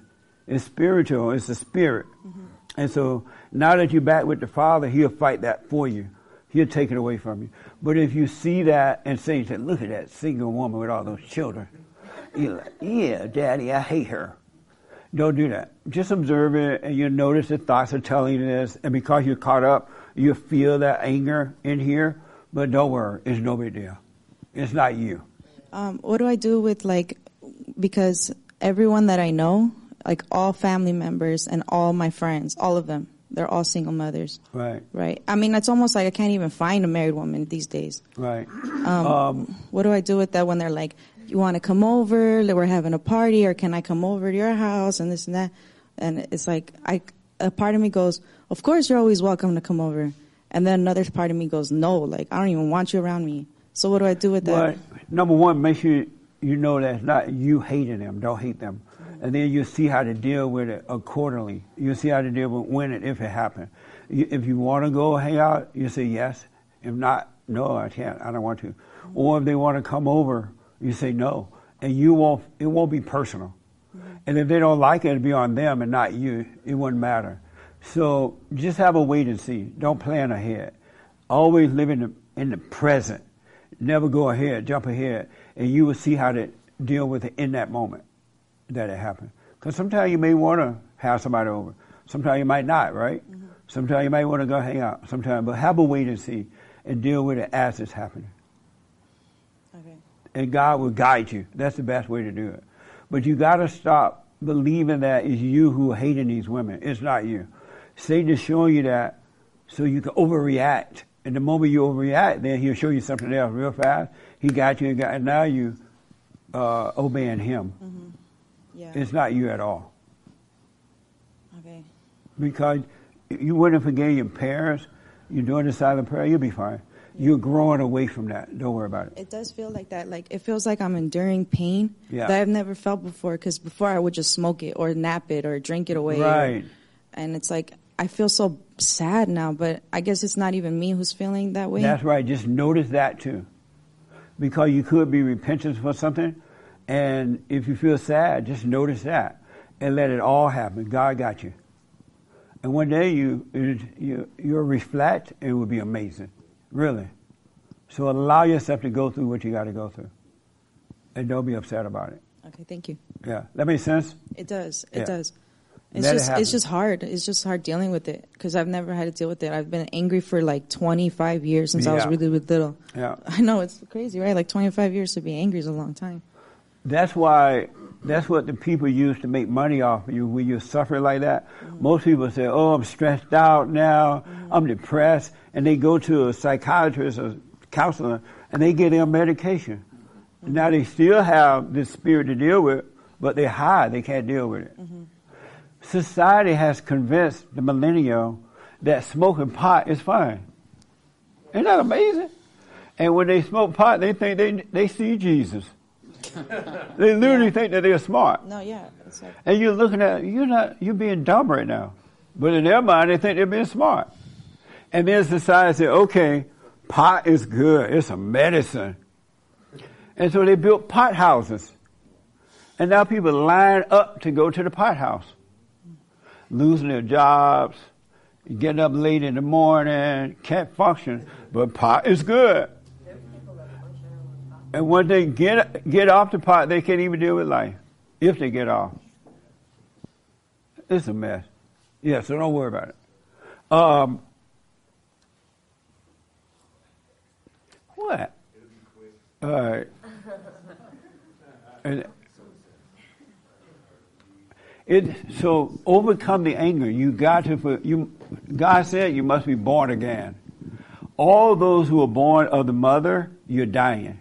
It's spiritual. It's the spirit. Mm-hmm. And so now that you're back with the Father, He'll fight that for you. He'll take it away from you. But if you see that and say, look at that single woman with all those children, you're like, yeah, Daddy, I hate her. Don't do that. Just observe it, and you'll notice the thoughts are telling you this. And because you're caught up, you feel that anger in here. But don't worry, it's no big deal. It's not you. Um, what do I do with like because everyone that I know, like all family members and all my friends, all of them, they're all single mothers. Right. Right. I mean, it's almost like I can't even find a married woman these days. Right. Um, what do I do with that when they're like, "You want to come over? We're having a party, or can I come over to your house?" and this and that, and it's like I, a part of me goes, "Of course, you're always welcome to come over," and then another part of me goes, "No, like I don't even want you around me." So what do I do with that? But number one, make sure you know that not you hating them. Don't hate them. And then you see how to deal with it accordingly. You see how to deal with when and if it happens. If you want to go hang out, you say yes. If not, no, I can't. I don't want to. Or if they want to come over, you say no. And you won't, it won't be personal. Mm-hmm. And if they don't like it, it'll be on them and not you. It wouldn't matter. So just have a wait and see. Don't plan ahead. Always live in the, in the present. Never go ahead, jump ahead, and you will see how to deal with it in that moment that it happened. Because sometimes you may want to have somebody over. Sometimes you might not, right? Mm-hmm. Sometimes you might want to go hang out. Sometimes, but have a wait and see and deal with it as it's happening. And God will guide you. That's the best way to do it. But you got to stop believing that it's you who are hating these women. It's not you. Satan is showing you that so you can overreact. And the moment you overreact, then he'll show you something else real fast. He got you, and, got, and now you uh, obeying him. Yeah. It's not you at all. Okay. Because you wouldn't forget your parents. You're doing the silent prayer, you'll be fine. You're growing away from that. Don't worry about it. It does feel like that. Like it feels like I'm enduring pain Yeah. that I've never felt before. Because before I would just smoke it or nap it or drink it away. or- Right. and it's like I feel so sad now, but I guess it's not even me who's feeling that way. That's right. Just notice that too. Because you could be repentant for something. And if you feel sad, just notice that and let it all happen. God got you. And one day you, you, you'll reflect and it will be amazing. Really. So allow yourself to go through what you got to go through. And don't be upset about it. Okay, thank you. Yeah. That makes sense? It does. It Yeah. does. It's Let it just happen. it's just hard. It's just hard dealing with it because I've never had to deal with it. I've been angry for like 25 years since I was Yeah. really little. Yeah. I know it's crazy, right? Like 25 years to be angry is a long time. That's why, that's what the people use to make money off of you when you suffer like that. Mm-hmm. Most people say, oh, I'm stressed out now, mm-hmm. I'm depressed, and they go to a psychiatrist or counselor and they get their medication. Mm-hmm. Now they still have this spirit to deal with, but they're high, they can't deal with it. Society has convinced the millennial that smoking pot is fine. Isn't that amazing? And when they smoke pot, they think they, they see Jesus. They literally think that they're smart. No, yeah. Like, And you're looking at you're not you're being dumb right now. But in their mind they think they're being smart. And then society said, okay, pot is good, it's a medicine. And so they built pot houses. And now people line up to go to the pot house. Losing their jobs, getting up late in the morning, can't function, but pot is good. And when they get get off the pot, they can't even deal with life. If they get off, it's a mess. Yeah, so don't worry about it. Um, what? All right. And it so overcome the anger. You got to you. God said you must be born again. All those who are born of the mother, you're dying.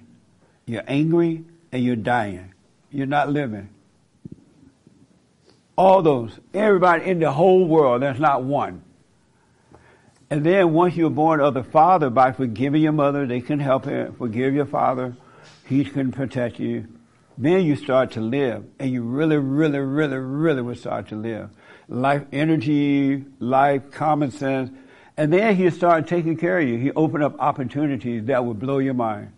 You're angry and you're dying. You're not living. All those, everybody in the whole world, there's not one. And then once you're born of the Father, by forgiving your mother, they can help you. Forgive your father, he can protect you. Then you start to live, and you really, really, really, really will start to live. Life energy, life, common sense. And then he start taking care of you. He open up opportunities that would blow your mind.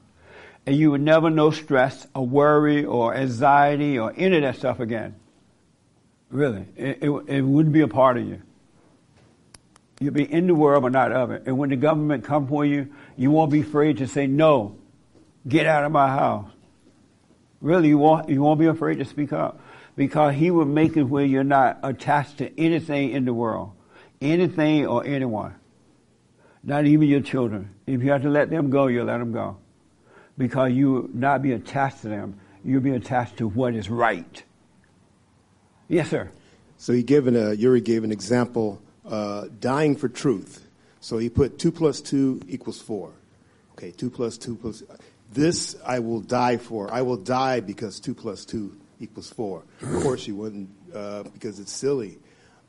And you would never know stress or worry or anxiety or any of that stuff again. Really. It, it, it wouldn't be a part of you. You'd be in the world but not of it. And when the government come for you, you won't be afraid to say, no, get out of my house. Really, you won't, you won't be afraid to speak up. Because he will make it where you're not attached to anything in the world. Anything or anyone. Not even your children. If you have to let them go, you'll let them go. Because you not be attached to them. You'll be attached to what is right. Yes, sir. So he given a Yuri gave an example, uh, dying for truth. So he put two plus two equals four. Okay, two plus two plus. This I will die for. I will die because two plus two equals four. Of course, you wouldn't uh, because it's silly,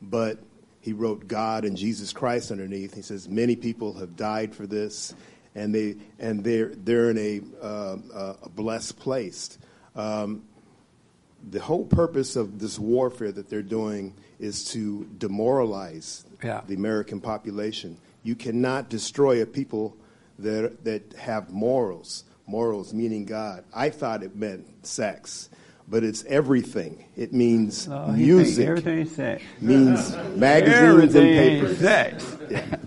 but he wrote God and Jesus Christ underneath. He says many people have died for this, and they and they're they're in a, uh, a blessed place. Um, the whole purpose of this warfare that they're doing is to demoralize Yeah. the American population. You cannot destroy a people that that have morals. Morals meaning God. I thought it meant sex, but it's everything. It means Oh, music. everything is sex. Means magazines Everything and papers. sex.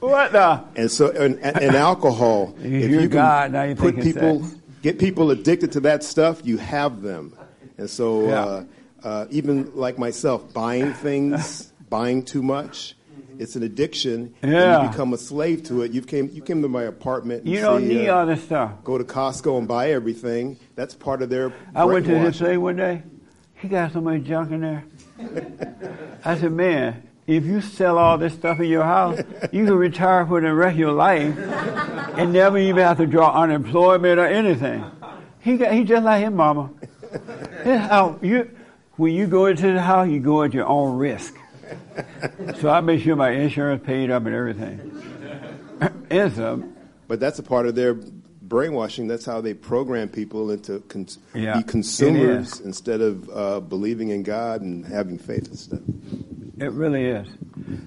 What the? And so, and, and alcohol. If if you can God, now you're put people, sex. get people addicted to that stuff, you have them. And so, Yeah. uh, uh, even like myself, buying things, buying too much, it's an addiction. And Yeah. you become a slave to it. You came, you came to my apartment. And You don't see, need uh, all this stuff. Go to Costco and buy everything. That's part of their. I went to his brainwashing. place one day. He got so much junk in there. I said, man, if you sell all this stuff in your house, you can retire for the rest of your life and never even have to draw unemployment or anything. He got, he just like his mama. House, you, when you go into the house, you go at your own risk. So I make sure my insurance paid up and everything. it's a, But that's a part of their brainwashing. That's how they program people into cons- Yeah, be consumers instead of uh, believing in God and having faith and stuff. It really is.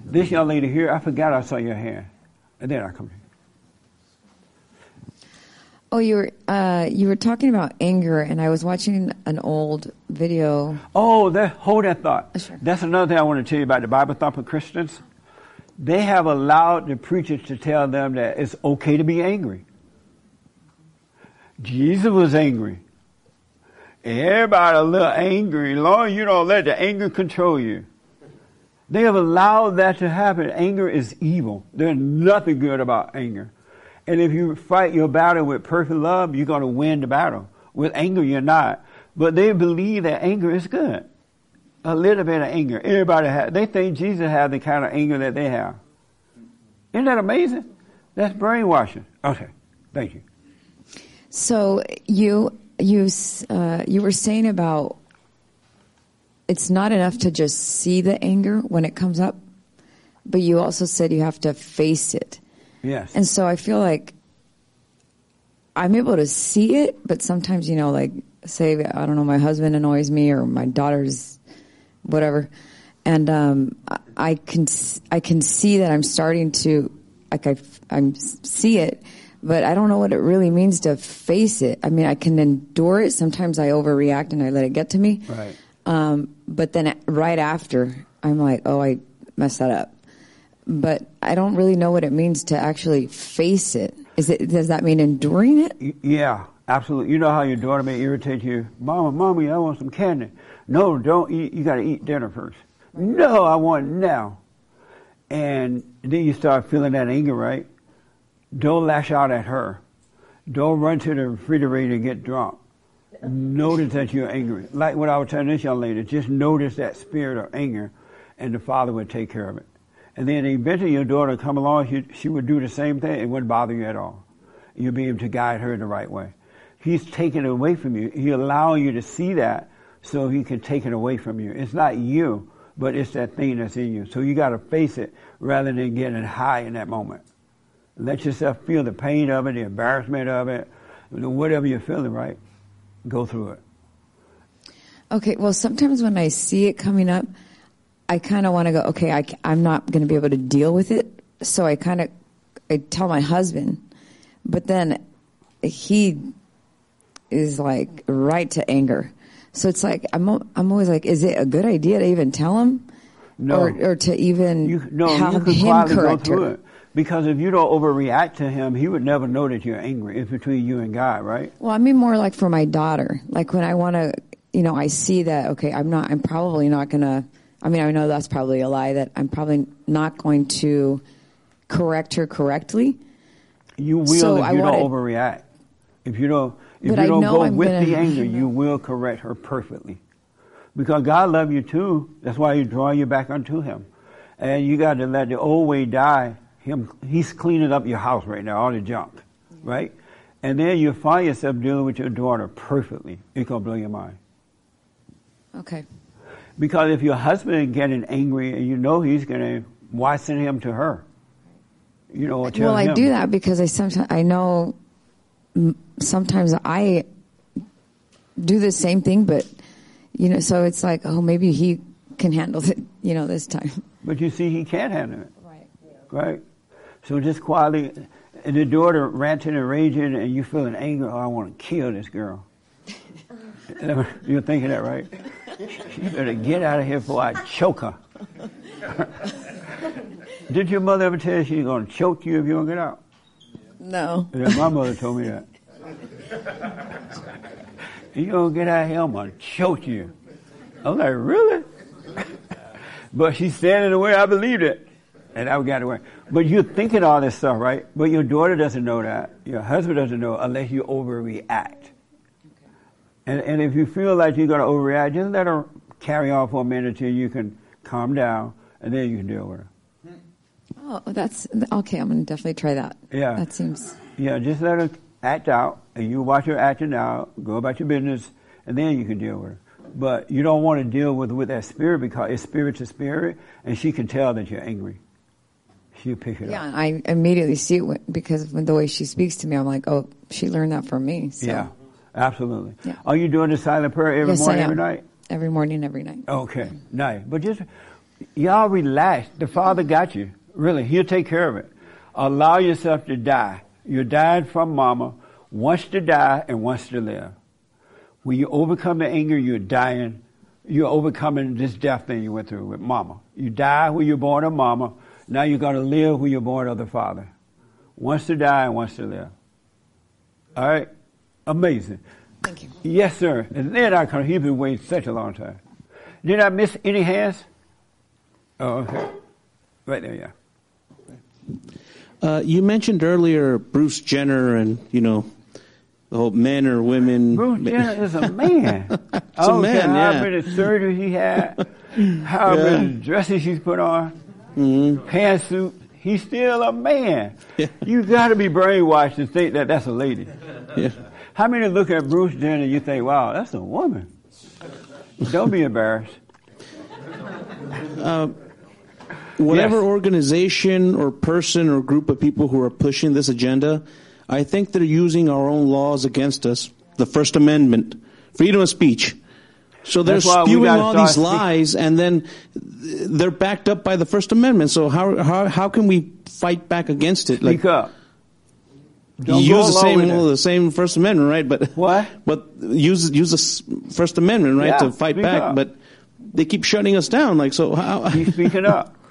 This young lady here, I forgot I saw your hand. And then I come here. Oh, you were uh, you were talking about anger, and I was watching an old video. Oh, that, hold that thought. Sure. That's another thing I want to tell you about the Bible thumping Christians. They have allowed the preachers to tell them that it's okay to be angry. Jesus was angry. Everybody a little angry. Lord, you don't let the anger control you. They have allowed that to happen. Anger is evil. There's nothing good about anger. And if you fight your battle with perfect love, you're going to win the battle. With anger, you're not. But they believe that anger is good. A little bit of anger. Everybody has. They think Jesus had the kind of anger that they have. Isn't that amazing? That's brainwashing. Okay. Thank you. So you you uh, you were saying about it's not enough to just see the anger when it comes up, but you also said you have to face it. Yes. And so I feel like I'm able to see it, but sometimes, you know, like say, I don't know, my husband annoys me or my daughter's whatever. And, um, I- can, I can see that I'm starting to, like I, I'm see it, but I don't know what it really means to face it. I mean, I can endure it. Sometimes I overreact and I let it get to me. Right. Um, but then right after, I'm like, oh, I messed that up. But I don't really know what it means to actually face it. Is it does that mean enduring it? Y- Yeah, absolutely. You know how your daughter may irritate you. Mama, mommy, I want some candy. No, don't eat. You got to eat dinner first. No, I want it now. And then you start feeling that anger, right? Don't lash out at her. Don't run to the refrigerator and get drunk. Notice that you're angry. Like what I was telling this young lady, just notice that spirit of anger, and the Father would take care of it. And then eventually your daughter would come along, she, she would do the same thing. It wouldn't bother you at all. You'll be able to guide her the right way. He's taking it away from you. He's allowing you to see that so he can take it away from you. It's not you, but it's that thing that's in you. So you got to face it rather than getting high in that moment. Let yourself feel the pain of it, the embarrassment of it, whatever you're feeling, right? Go through it. Okay, well, sometimes when I see it coming up, I kind of want to go, okay, I, am not going to be able to deal with it. So I kind of, I tell my husband, but then he is like right to anger. So it's like, I'm, I'm always like, is it a good idea to even tell him? No. Or, or to even you, no, have you him correct through her? Because if you don't overreact to him, he would never know that you're angry. It's between you and God, right? Well, I mean more like for my daughter. Like when I want to, you know, I see that, okay, I'm not, I'm probably not going to, I mean, I know that's probably a lie that I'm probably not going to correct her correctly. You will So if I you wanna- don't overreact. If you don't, if you don't go I'm with gonna- the anger, you will correct her perfectly. Because God loves you too. That's why He draw you back unto Him, and you got to let the old way die. Him, He's cleaning up your house right now, all the junk, right? And then you find yourself dealing with your daughter perfectly. It's gonna blow your mind. Okay. Because if your husband is getting angry and you know he's gonna, why send him to her? You know, tell well, I him. do that because I sometimes I know sometimes I do the same thing, but you know, so it's like, oh, maybe he can handle it, you know, this time. But you see, he can't handle it. Right. Right. So just quietly, and the daughter ranting and raging, and you feeling anger. Oh, I want to kill this girl. You're thinking that, right? You better get out of here before I choke her. Did your mother ever tell you she's going to choke you if you don't get out? No. Yeah, my mother told me that. you don't get out of here, I'm going to choke you. I'm like, really? but she's standing the way I believed it. And I got away. But you're thinking all this stuff, right? But your daughter doesn't know that. Your husband doesn't know unless you overreact. Okay. And, and if you feel like you're going to overreact, just let her carry on for a minute until you can calm down, and then you can deal with her. Oh, that's okay. I'm going to definitely try that. Yeah. That seems. Yeah, just let her act out, and you watch her acting out, go about your business, and then you can deal with her. But you don't want to deal with with that spirit because it's spirit to spirit, and she can tell that you're angry. She'll pick it Yeah, up. I immediately see it because of the way she speaks to me. I'm like, oh, she learned that from me. So. Yeah, absolutely. Yeah. Are you doing the silent prayer every yes, morning, I am. every night? Every morning, every night. Okay, nice. But just y'all relax. The Father got you. Really, He'll take care of it. Allow yourself to die. You're dying from Mama. Wants to die and wants to live. When you overcome the anger, you're dying. You're overcoming this death thing you went through with Mama. You die when you're born of Mama. Now you're going to live when you're born of the Father. Wants to die and wants to live. All right, amazing. Thank you. Yes, sir. And then I come. He's been waiting such a long time. Did I miss any hands? Oh, okay. Right there, yeah. Uh, you mentioned earlier Bruce Jenner and you know the whole men or women. Bruce Jenner is a man. It's I a don't man, care how many surgery he had, how Yeah. many dresses he's put on, pantsuit. He's still a man. You got to be brainwashed to think that that's a lady. Yeah. How many look at Bruce Jenner and you think, wow, that's a woman? Don't be embarrassed. Uh, whatever Yes. organization or person or group of people who are pushing this agenda, I think they're using our own laws against us. The First Amendment, freedom of speech. So they're That's spewing all these speak- lies, and then they're backed up by the First Amendment. So how how how can we fight back against it? Speak up. Don't use the same well, the same First Amendment, right? But what? But use use the First Amendment, right, Yeah, to fight back. up. But they keep shutting us down. Like so, how? Keep speaking up.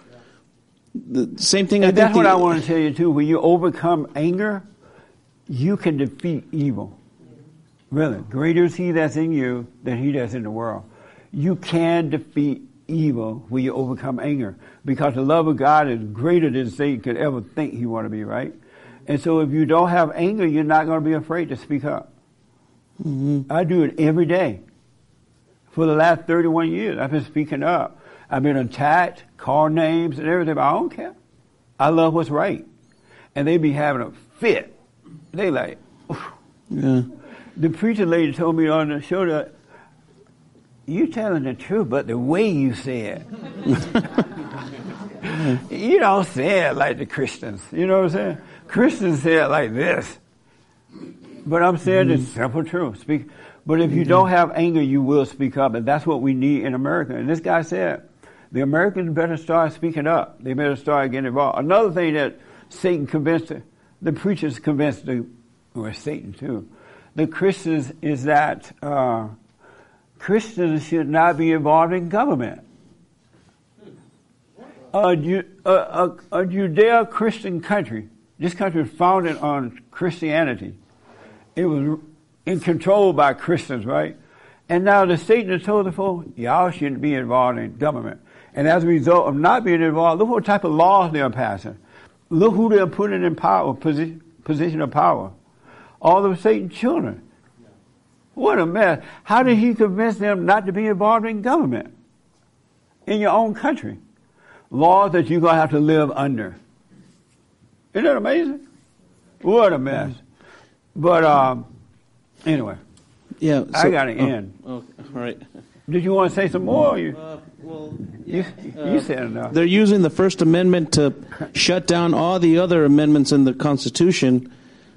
The same thing. I And think that's what the- I want to tell you too. When you overcome anger, you can defeat evil. Really, greater is He that's in you than He that's in the world. You can defeat evil when you overcome anger, because the love of God is greater than Satan could ever think he want to be. Right? And so if you don't have anger, you're not going to be afraid to speak up. Mm-hmm. I do it every day. For the last 31 years, I've been speaking up. I've been attacked, called names and everything, but I don't care. I love what's right. And they be having a fit. They like, Yeah. The preacher lady told me on the show that you're telling the truth, but the way you say it. you don't say it like the Christians. You know what I'm saying? Christians say it like this. But I'm saying the mm-hmm. simple truth. Speak. But if you don't mm-hmm. have anger, you will speak up, and that's what we need in America. And this guy said, the Americans better start speaking up. They better start getting involved. Another thing that Satan convinced the, the preachers convinced the, or Satan too, the Christians is that uh, Christians should not be involved in government. A, a, a, a Judeo-Christian country, this country was founded on Christianity. It was in control by Christians, right? And now the Satan has told the folk, y'all shouldn't be involved in government. And as a result of not being involved, look what type of laws they're passing. Look who they're putting in power, position, position of power. All of Satan's children. What a mess. How did he convince them not to be involved in government? In your own country. Laws that you're going to have to live under. Isn't that amazing? What a mess. But, um, anyway. Yeah. I got to oh, end. oh, all right. Did you want to say some more? or You, well, you, you said enough. They're using the First Amendment to shut down all the other amendments in the Constitution.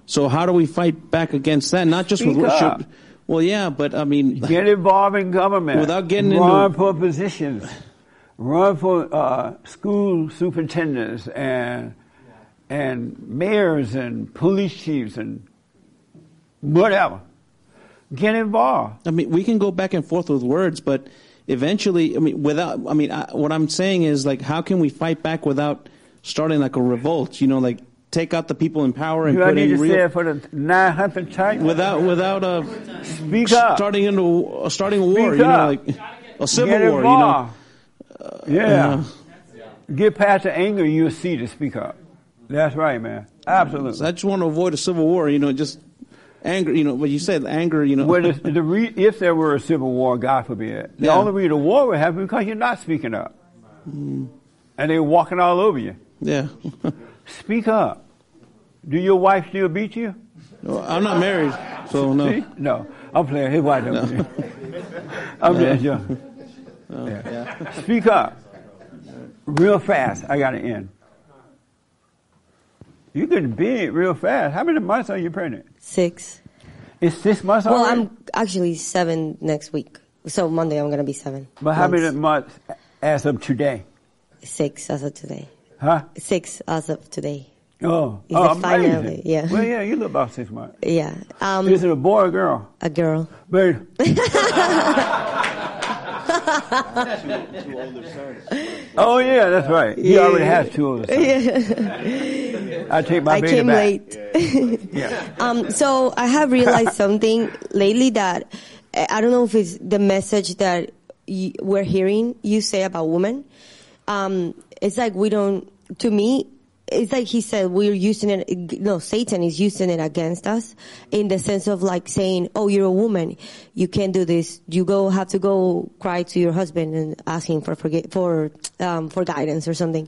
So how do we fight back against that? Not just Speak with up. worship. Well, yeah, but I mean, Get involved in government. Without getting Run into- for positions. Run for uh, school superintendents and and mayors and police chiefs and whatever. Get involved. I mean, we can go back and forth with words, but eventually, I mean, without, I mean, I, what I'm saying is like, how can we fight back without starting like a revolt? You know, like take out the people in power and Do I need in to real say it for the 900th time? without without uh, Speak up. starting into uh, starting a war. Speak you know, up. like a civil Get war. You know, involved. yeah. Get past the anger, you'll see to speak up. That's right, man. Absolutely. So I just want to avoid a civil war. You know, just anger. You know, what you said, anger. You know, Well, the, the re- if there were a civil war, God forbid, the Yeah. only reason the war would happen because you're not speaking up, and they're walking all over you. yeah. Speak up. Do your wife still beat you? No, I'm not married, so no. See? No, I'm playing. His wife don't. No. I'm No. just young. Oh, Yeah. Speak up, real fast. I got to end. You can getting big real fast. How many months are you pregnant? Six. It's six months Well, already. I'm actually seven next week. So Monday I'm gonna be seven. but how months. many months as of today? Six as of today. Huh? Six as of today. Oh, oh finally? Yeah. Well, yeah, you look about six months. Yeah. Um, Is it a boy or girl? a girl. Babe. Oh yeah, that's right. He already has two of them. I take my I baby came back. late. Yeah. Um, so I have realized something lately that uh, I don't know if it's the message that y- we're hearing you say about women. Um, it's like we don't. To me, it's like he said we're using it. No, Satan is using it against us in the sense of like saying, "Oh, you're a woman, you can't do this. You go have to go cry to your husband and ask him for forget for um, for guidance or something."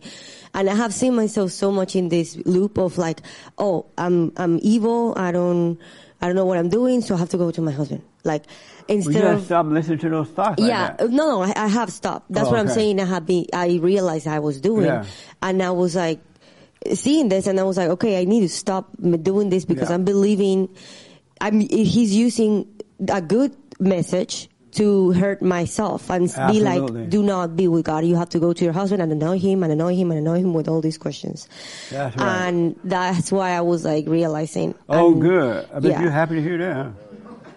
And I have seen myself so much in this loop of like, "Oh, I'm I'm evil. I don't I don't know what I'm doing, so I have to go to my husband." Like Well, instead you of stop listening to those thoughts. yeah, that. no, no, I, I have stopped. That's Oh, what I'm saying. I have been. I realized I was doing, Yeah. and I was like seeing this, and I was like, okay, I need to stop doing this because Yeah. I'm believing. I'm. He's using a good message to hurt myself and s- be Absolutely. like, do not be with God. You have to go to your husband and annoy him and annoy him and annoy him with all these questions. That's right. And that's why I was like realizing. oh, and- good. I bet yeah. you're happy to hear that.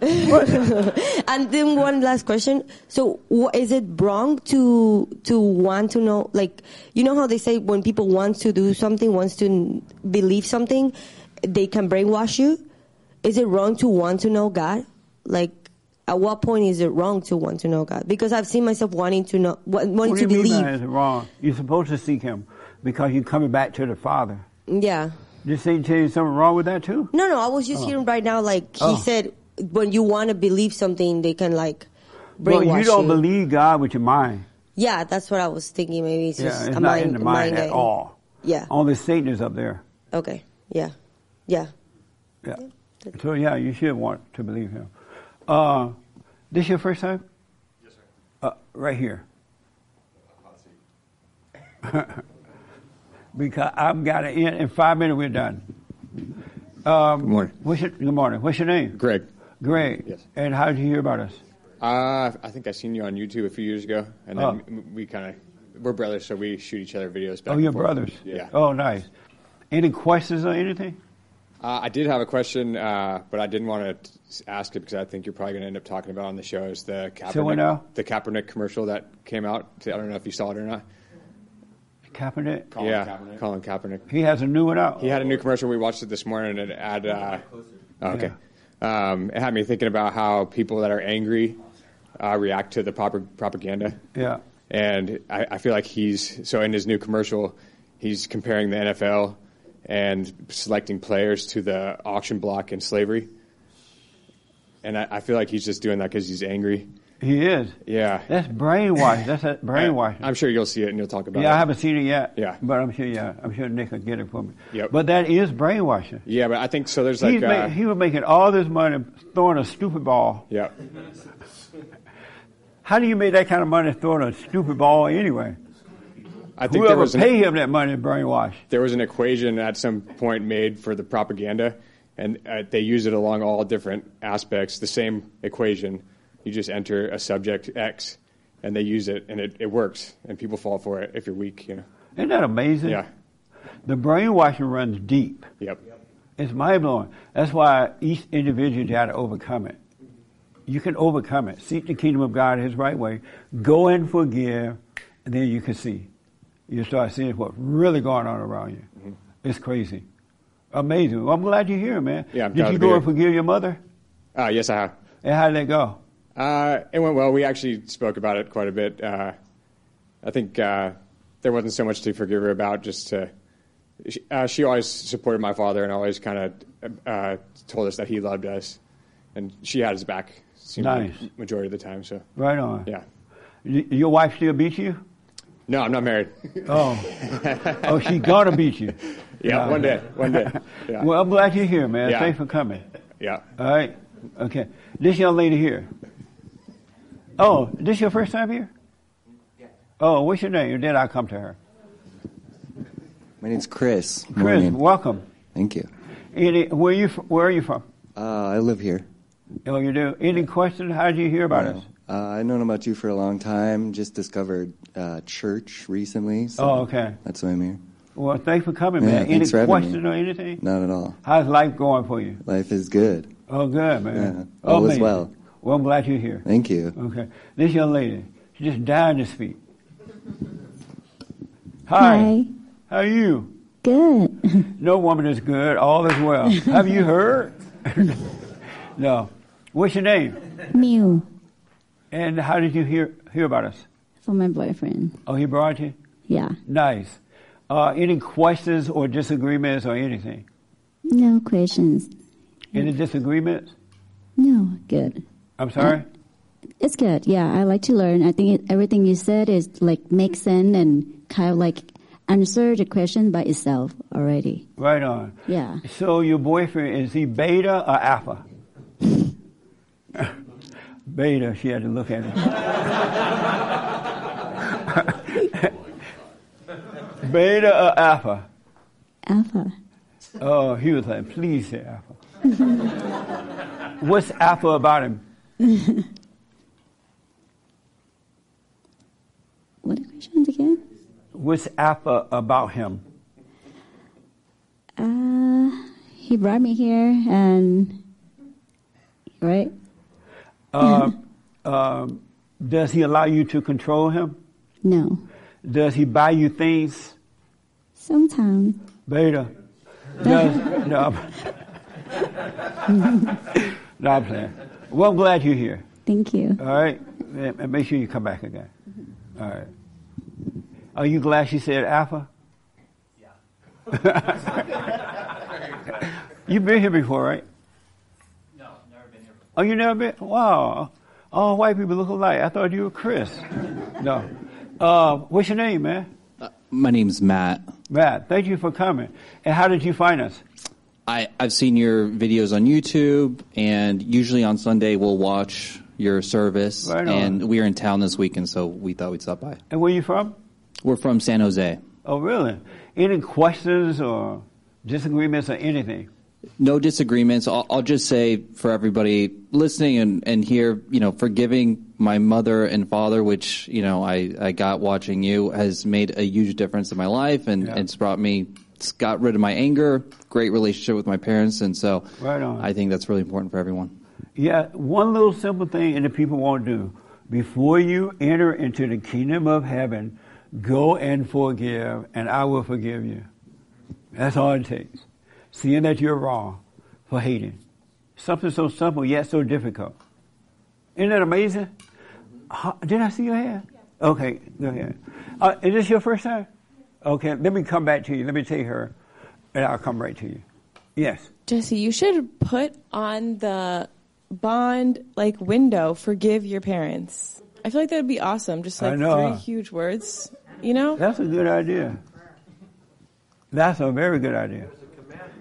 And then one last question. So, wh- is it wrong to to want to know? Like, you know how they say when people want to do something, wants to n- believe something, they can brainwash you. Is it wrong to want to know God? Like, at what point is it wrong to want to know God? Because I've seen myself wanting to know, wa- wanting What do to you mean believe. by is it wrong? You're supposed to seek Him because you're coming back to the Father. Yeah. Did Satan tell you something wrong with that too? No, no, I was just Oh. hearing right now, like he Oh. said, when you want to believe something, they can like brainwash Well, you don't believe God with your mind. Yeah, that's what I was thinking. Maybe it's Yeah, just it's a not mind, in the mind at game. all. Yeah. Only Satan is up there. Okay. Yeah. Yeah. Yeah. So yeah, you should want to believe him. Uh, this your first time? Yes, sir. Uh, right here. because I've got to end in five minutes. We're done. Um, good morning. What's your, good morning. What's your name? Greg. Greg. Yes. And how did you hear about us? Uh, I think I seen you on YouTube a few years ago, and then Oh. we kind of we're brothers, so we shoot each other videos. Back oh, and your brothers. Yeah. Oh, nice. Any questions or anything? Uh, I did have a question, uh, but I didn't want to ask it because I think you're probably going to end up talking about it on the show. Is the So what now? Kaepernick, the Kaepernick commercial that came out? I don't know if you saw it or not. Kaepernick. yeah, Colin Kaepernick. He has a new one out. He had a new commercial. We watched it this morning, and it had. Uh, oh, okay. Um, it had me thinking about how people that are angry uh, react to the proper propaganda. Yeah. And I, I feel like he's so in his new commercial, he's comparing the NFL and selecting players to the auction block in slavery. And I, I feel like he's just doing that because he's angry. He is. Yeah. That's brainwash. That's a brainwash. I'm sure you'll see it and you'll talk about it. Yeah, I haven't seen it yet. Yeah. But I'm sure, yeah, I'm sure Nick will get it for me. Yep. But that is brainwashing. Yeah, but I think so. There's like He's uh, ma- he was making all this money throwing a stupid ball. yeah. How do you make that kind of money throwing a stupid ball anyway? I think Whoever there was an- pay him that money is brainwash. there was an equation at some point made for the propaganda, and uh, they use it along all different aspects. The same equation, you just enter a subject X, and they use it, and it, it works, and people fall for it if you're weak. You know. Isn't that amazing? Yeah. The brainwashing runs deep. Yep. It's mind blowing. That's why each individual got to overcome it. You can overcome it. Seek the kingdom of God His right way. Go and forgive, and then you can see. You start seeing what's really going on around you. Mm-hmm. It's crazy, amazing. Well, I'm glad you're here, man. Yeah, I'm Did you go and forgive your mother? Uh, yes, I have. And how did that go? Uh, it went well. We actually spoke about it quite a bit. Uh, I think uh, there wasn't so much to forgive her about. Just to, she, uh, she always supported my father and always kind of uh, told us that he loved us, and she had his back. seemed like majority of the time. So Right on. Yeah. Y- Your wife still beat you? No, I'm not married. Oh, oh, she gonna beat you. Yeah, one day, one day. Yeah. Well, I'm glad you're here, man. Yeah. Thanks for coming. Yeah. All right. Okay. This young lady here. Oh, this your first time here? Yeah. Oh, what's your name? Then I'll come to her. My name's Chris. Chris, Morning. welcome. Thank you. Any, where you Where are you from? Uh, I live here. Oh, you do. Any questions? How did you hear about us? Uh, I've known about you for a long time. Just discovered uh, church recently. So Oh, okay. That's why I'm here. Well, thanks for coming, Yeah, man. Any thanks for having me. questions or anything? Not at all. How's life going for you? Life is good. Oh, good, man. Yeah, all is well. Well, I'm glad you're here. Thank you. Okay. This young lady, she just died on his feet. Hi. Hi. How are you? Good. No woman is good. All is well. Have you heard? no. What's your name? Mew And how did you hear hear about us? From my boyfriend. Oh, he brought you. Yeah. Nice. Uh, any questions or disagreements or anything? No questions. Any disagreements? No, good. I'm sorry. It's good. Yeah, I like to learn. I think it, everything you said is like makes sense and kind of like answer the question by itself already. Right on. Yeah. So your boyfriend is he beta or alpha? beta. She had to look at it. beta or alpha? Alpha. Oh, he was like, please say alpha. What's alpha about him? what are questions again? What's alpha about him? Uh, he brought me here and right. Uh, um, does he allow you to control him? No. Does he buy you things? Sometimes. Beta. Does, no, no, I'm playing. Well, I'm glad you're here. Thank you. All right? And and make sure you come back again. All right. Are you glad she said alpha? Yeah. You've been here before, right? No, never been here. Before. Oh, you never been? Wow. All white people look alike. I thought you were Chris. No. Uh, what's your name, man? My name's Matt. Matt, thank you for coming. And how did you find us? I, I've seen your videos on YouTube, and usually on Sunday we'll watch your service. Right on. and we're in town this weekend, so we thought we'd stop by. And where are you from? We're from San Jose. Oh, really? Any questions or disagreements or anything? No disagreements. I'll, I'll just say for everybody listening and, and here, you know, forgiving my mother and father, which, you know, I, I got watching you, has made a huge difference in my life and Yeah. it's brought me, got rid of my anger, great relationship with my parents. And so Right on. I think that's really important for everyone. Yeah, one little simple thing and the people won't do. Before you enter into the kingdom of heaven, go and forgive, and I will forgive you. That's all it takes. Seeing that you're wrong for hating. Something so simple yet so difficult. Isn't that amazing? Huh, Did I see your hand? Okay, go ahead. Uh, is this your first time? Okay, let me come back to you. Let me take her, and I'll come right to you. Yes. Jesse, you should put on the bond like window, forgive your parents. I feel like that'd be awesome. Just like know. three huge words, you know? That's a good idea. That's a very good idea.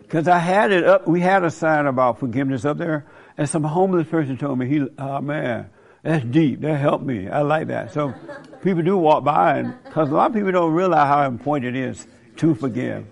Because I had it up, we had a sign about forgiveness up there, and some homeless person told me, "He, oh man, that's deep. That helped me. I like that." So people do walk by, and because a lot of people don't realize how important it is to forgive.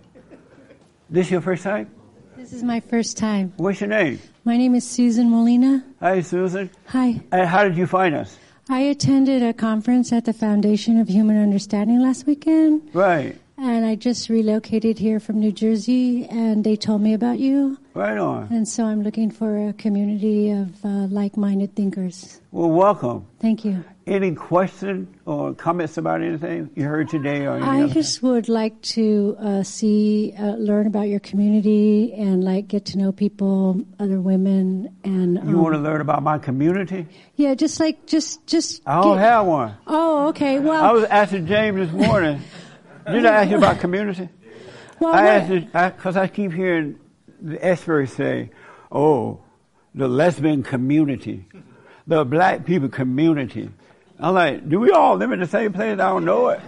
This your first time? This is my first time. What's your name? My name is Susan Molina. Hi, Susan. Hi. And how did you find us? I attended a conference at the Foundation of Human Understanding last weekend, Right, and I just relocated here from New Jersey, and they told me about you. Right on. And so I'm looking for a community of uh, like minded thinkers. Well, welcome. Thank you. Any question or comments about anything you heard today or I just would like to uh, see, uh, learn about your community and like get to know people, other women, and You um, want to learn about my community? yeah, just like just just. I don't get- have one. Oh, okay. Well, I was asking James this morning. Did I ask you about community? Well, I asked you because I, keep hearing the experts say, "Oh, the lesbian community, the black people community." I'm like, do we all live in the same place? I don't know it.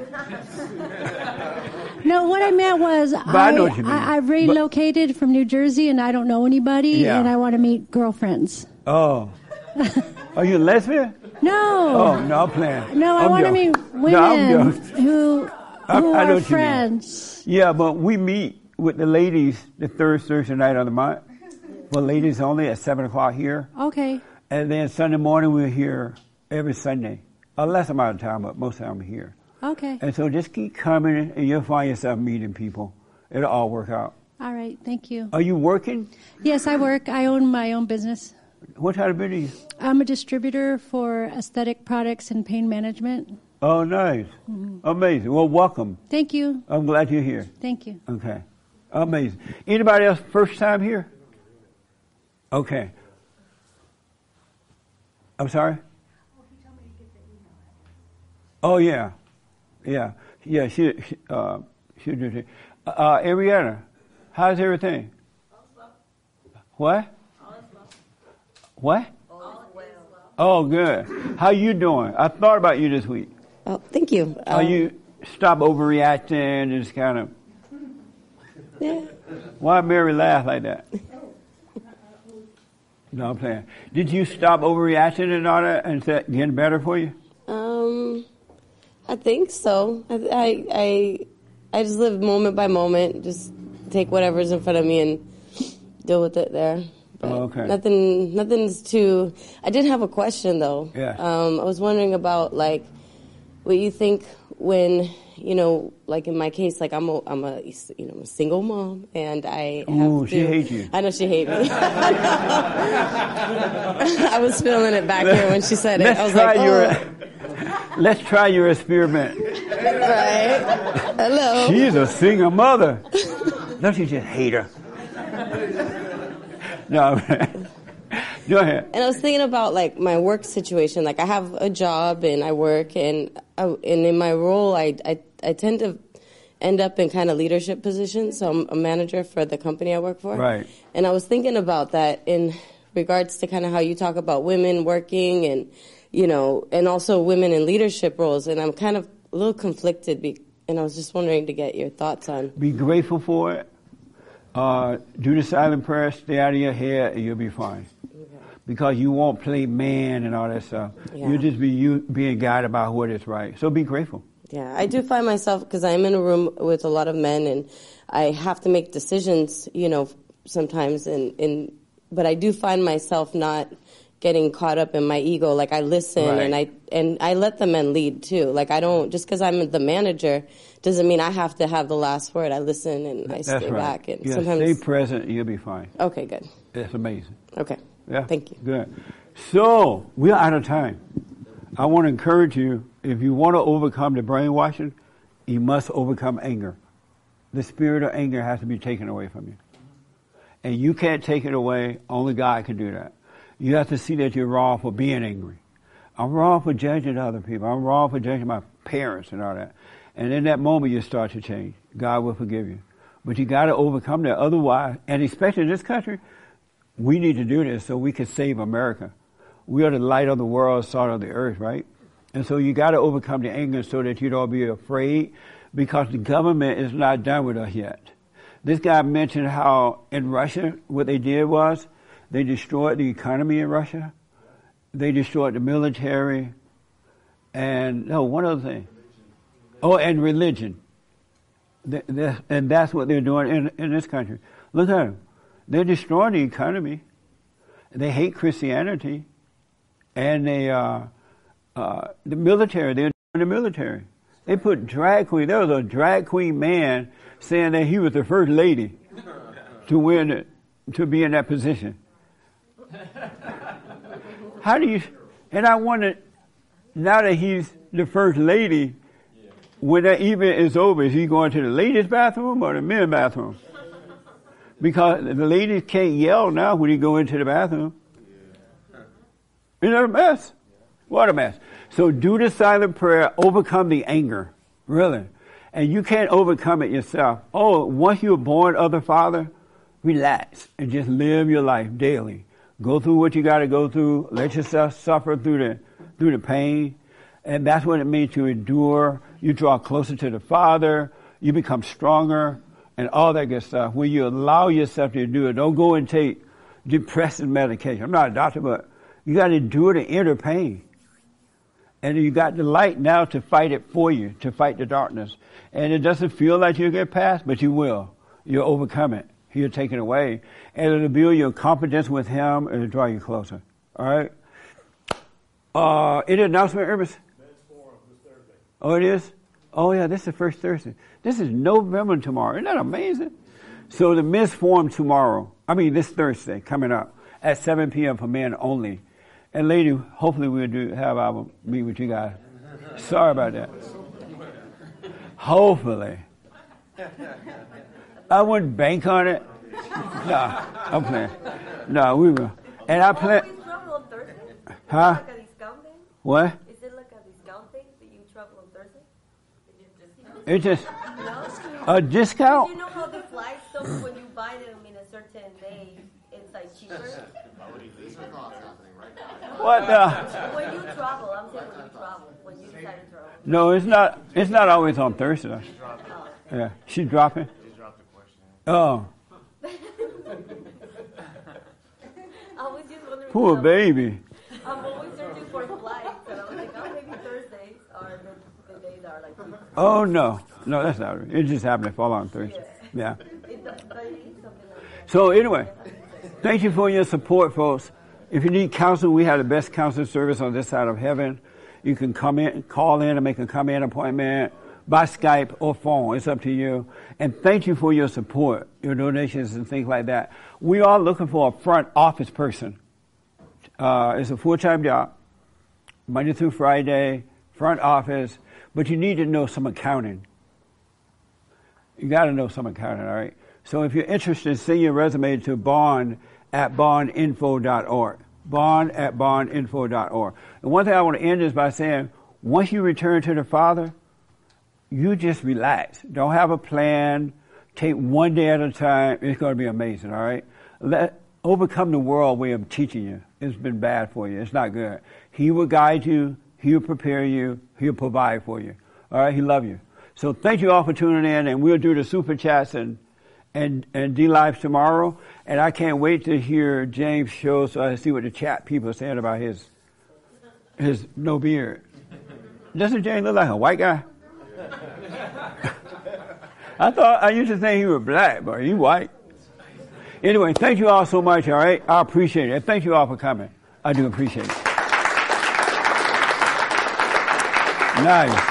No, what I meant was I know what you mean. I, I relocated from New Jersey and I don't know anybody Yeah. and I want to meet girlfriends. Oh, are you a lesbian? No. Oh no, I'm playing. No, I want to meet women joking. who I- who I are what you mean. friends. Yeah, but we meet with the ladies the third Thursday night of the month. For ladies only at seven o'clock here. Okay. And then Sunday morning we're here every Sunday. A less amount of time, but most of the time we're here. Okay. And so just keep coming and you'll find yourself meeting people. It'll all work out. All right. Thank you. Are you working? Yes, I work. I own my own business. What type of business? I'm a distributor for aesthetic products and pain management. Oh, nice. Mhm. Amazing. Well, welcome. Thank you. I'm glad you're here. Thank you. Okay. Amazing. Anybody else first time here? Okay. I'm sorry? Oh yeah, yeah, yeah. She, she uh, she did it. Uh, Ariana, how's everything? What? What? Oh, good. How you doing? I thought about you this week. Oh, thank you. Are Um, you stop overreacting and just kind of? Yeah. Why Mary laugh like that? No, I'm playing. Did you stop overreacting and all that, and is that getting better for you? Um, I think so. I, I, I, I just live moment by moment. Just take whatever's in front of me and deal with it there. Oh, okay. Nothing, nothing's too. I did have a question though. Yeah. Um, I was wondering about like what you think when you know, like in my case, like I'm a, I'm a, you know, a single mom, and I have to. she hates you. I know she hates me. I was feeling it back here when she said it. Let's I was try like, your. oh, Let's try your experiment. right. Hello. She's a single mother. Don't you just hate her? no. Go ahead. And I was thinking about like my work situation. Like I have a job and I work, and I, and in my role, I, I I tend to end up in kind of leadership positions. So I'm a manager for the company I work for. Right. And I was thinking about that in regards to kind of how you talk about women working and, you know, and also women in leadership roles. And I'm kind of a little conflicted, be, and I was just wondering to get your thoughts on. Be grateful for it. Uh, do the silent prayer, stay out of your head, and you'll be fine. Because you won't play man and all that stuff. Yeah. You'll just be you being guided by what is right. So be grateful. Yeah, I do find myself because I'm in a room with a lot of men, and I have to make decisions, you know, sometimes, and, and but I do find myself not getting caught up in my ego. Like I listen Right. and I and I let the men lead too. Like I don't just because I'm the manager doesn't mean I have to have the last word. I listen and I That's stay right. back, and yeah, sometimes stay present, you'll be fine. okay, good, That's amazing. okay, Yeah. Thank you. Good. So we're out of time. I want to encourage you. If you want to overcome the brainwashing, you must overcome anger. The spirit of anger has to be taken away from you, and you can't take it away. Only God can do that. You have to see that you're wrong for being angry. I'm wrong for judging other people. I'm wrong for judging my parents and all that. And in that moment, you start to change. God will forgive you. But you got to overcome that. Otherwise, and especially in this country, we need to do this so we can save America. We are the light of the world, salt of the earth, right? And so you got to overcome the anger so that you don't be afraid because the government is not done with us yet. This guy mentioned how in Russia, what they did was they destroyed the economy in Russia. They destroyed the military. And, no, one other thing. Oh, and religion. And that's what they're doing in, in this country. Look at them. They're destroying the economy. They hate Christianity. And they, uh, uh, the military, they're in the military. They put drag queen, there was a drag queen man saying that he was the first lady to win it, to be in that position. How do you, and I wonder, now that he's the first lady, when that event is over, is he going to the ladies' bathroom or the men's bathroom? Because the ladies can't yell now when you go into the bathroom. Isn't that a mess? What a mess. So do the silent prayer, overcome the anger. Really. And you can't overcome it yourself. Oh, once you're born of the Father, relax and just live your life daily. Go through what you gotta go through. Let yourself suffer through the, through the pain. And that's what it means to endure. You draw closer to the Father. You become stronger and all that good stuff. When you allow yourself to do it, don't go and take depressive medication. I'm not a doctor, but you got to endure the inner pain. And you got the light now to fight it for you, to fight the darkness. And it doesn't feel like you'll get past, but you will. You'll overcome it. He'll take it away. And it'll build your confidence with Him and it'll draw you closer. All right? Uh, any announcement, Irvis? Oh, it is? Oh, yeah, this is the first Thursday. This is November tomorrow. Isn't that amazing? So the men's forum tomorrow, I mean this Thursday coming up at 7 p.m. for men only. And lady, hopefully we'll do have our meet with you guys. Sorry about that. Hopefully. I wouldn't bank on it. No, I'm playing. No, we will. And I plan. Huh? What? Is it like a discount thing that you travel on Thursday? It's just a discount. You know how the flights, so when you buy them in a certain day, it's like cheaper? What the? When you travel, I'm saying when you travel, when you decide to travel. No, it's not. It's not always on Thursday. Yeah, she's dropping. Oh, I was just wondering. poor baby. I'm always searching for flights, and I was like, oh, maybe Thursdays are the, the days that are like cheaper. Oh no, no, that's not it. It just happened to fall on Thursday. Yeah. It does, but it is something like So anyway, thank you for your support, folks. If you need counseling, we have the best counseling service on this side of heaven. You can come in, call in and make a come in appointment by Skype or phone. It's up to you. And thank you for your support, your donations and things like that. We are looking for a front office person. Uh, it's a full-time job, Monday through Friday, front office, but you need to know some accounting. You got to know some accounting, all right? So if you're interested, send your resume to bond at bondinfo.org. Bond at bondinfo.org. And one thing I want to end is by saying, once you return to the Father, you just relax. Don't have a plan. Take one day at a time. It's going to be amazing, all right? Let, overcome the world way of teaching you. It's been bad for you. It's not good. He will guide you. He'll prepare you. He'll provide for you. All right? He love you. So thank you all for tuning in, and we'll do the super chats and and and D lives tomorrow. And I can't wait to hear James' show so I see what the chat people are saying about his his no beard. Doesn't James look like a white guy? I thought I used to think he was black, but he's white. Anyway, thank you all so much. All right, I appreciate it. Thank you all for coming. I do appreciate it. Nice.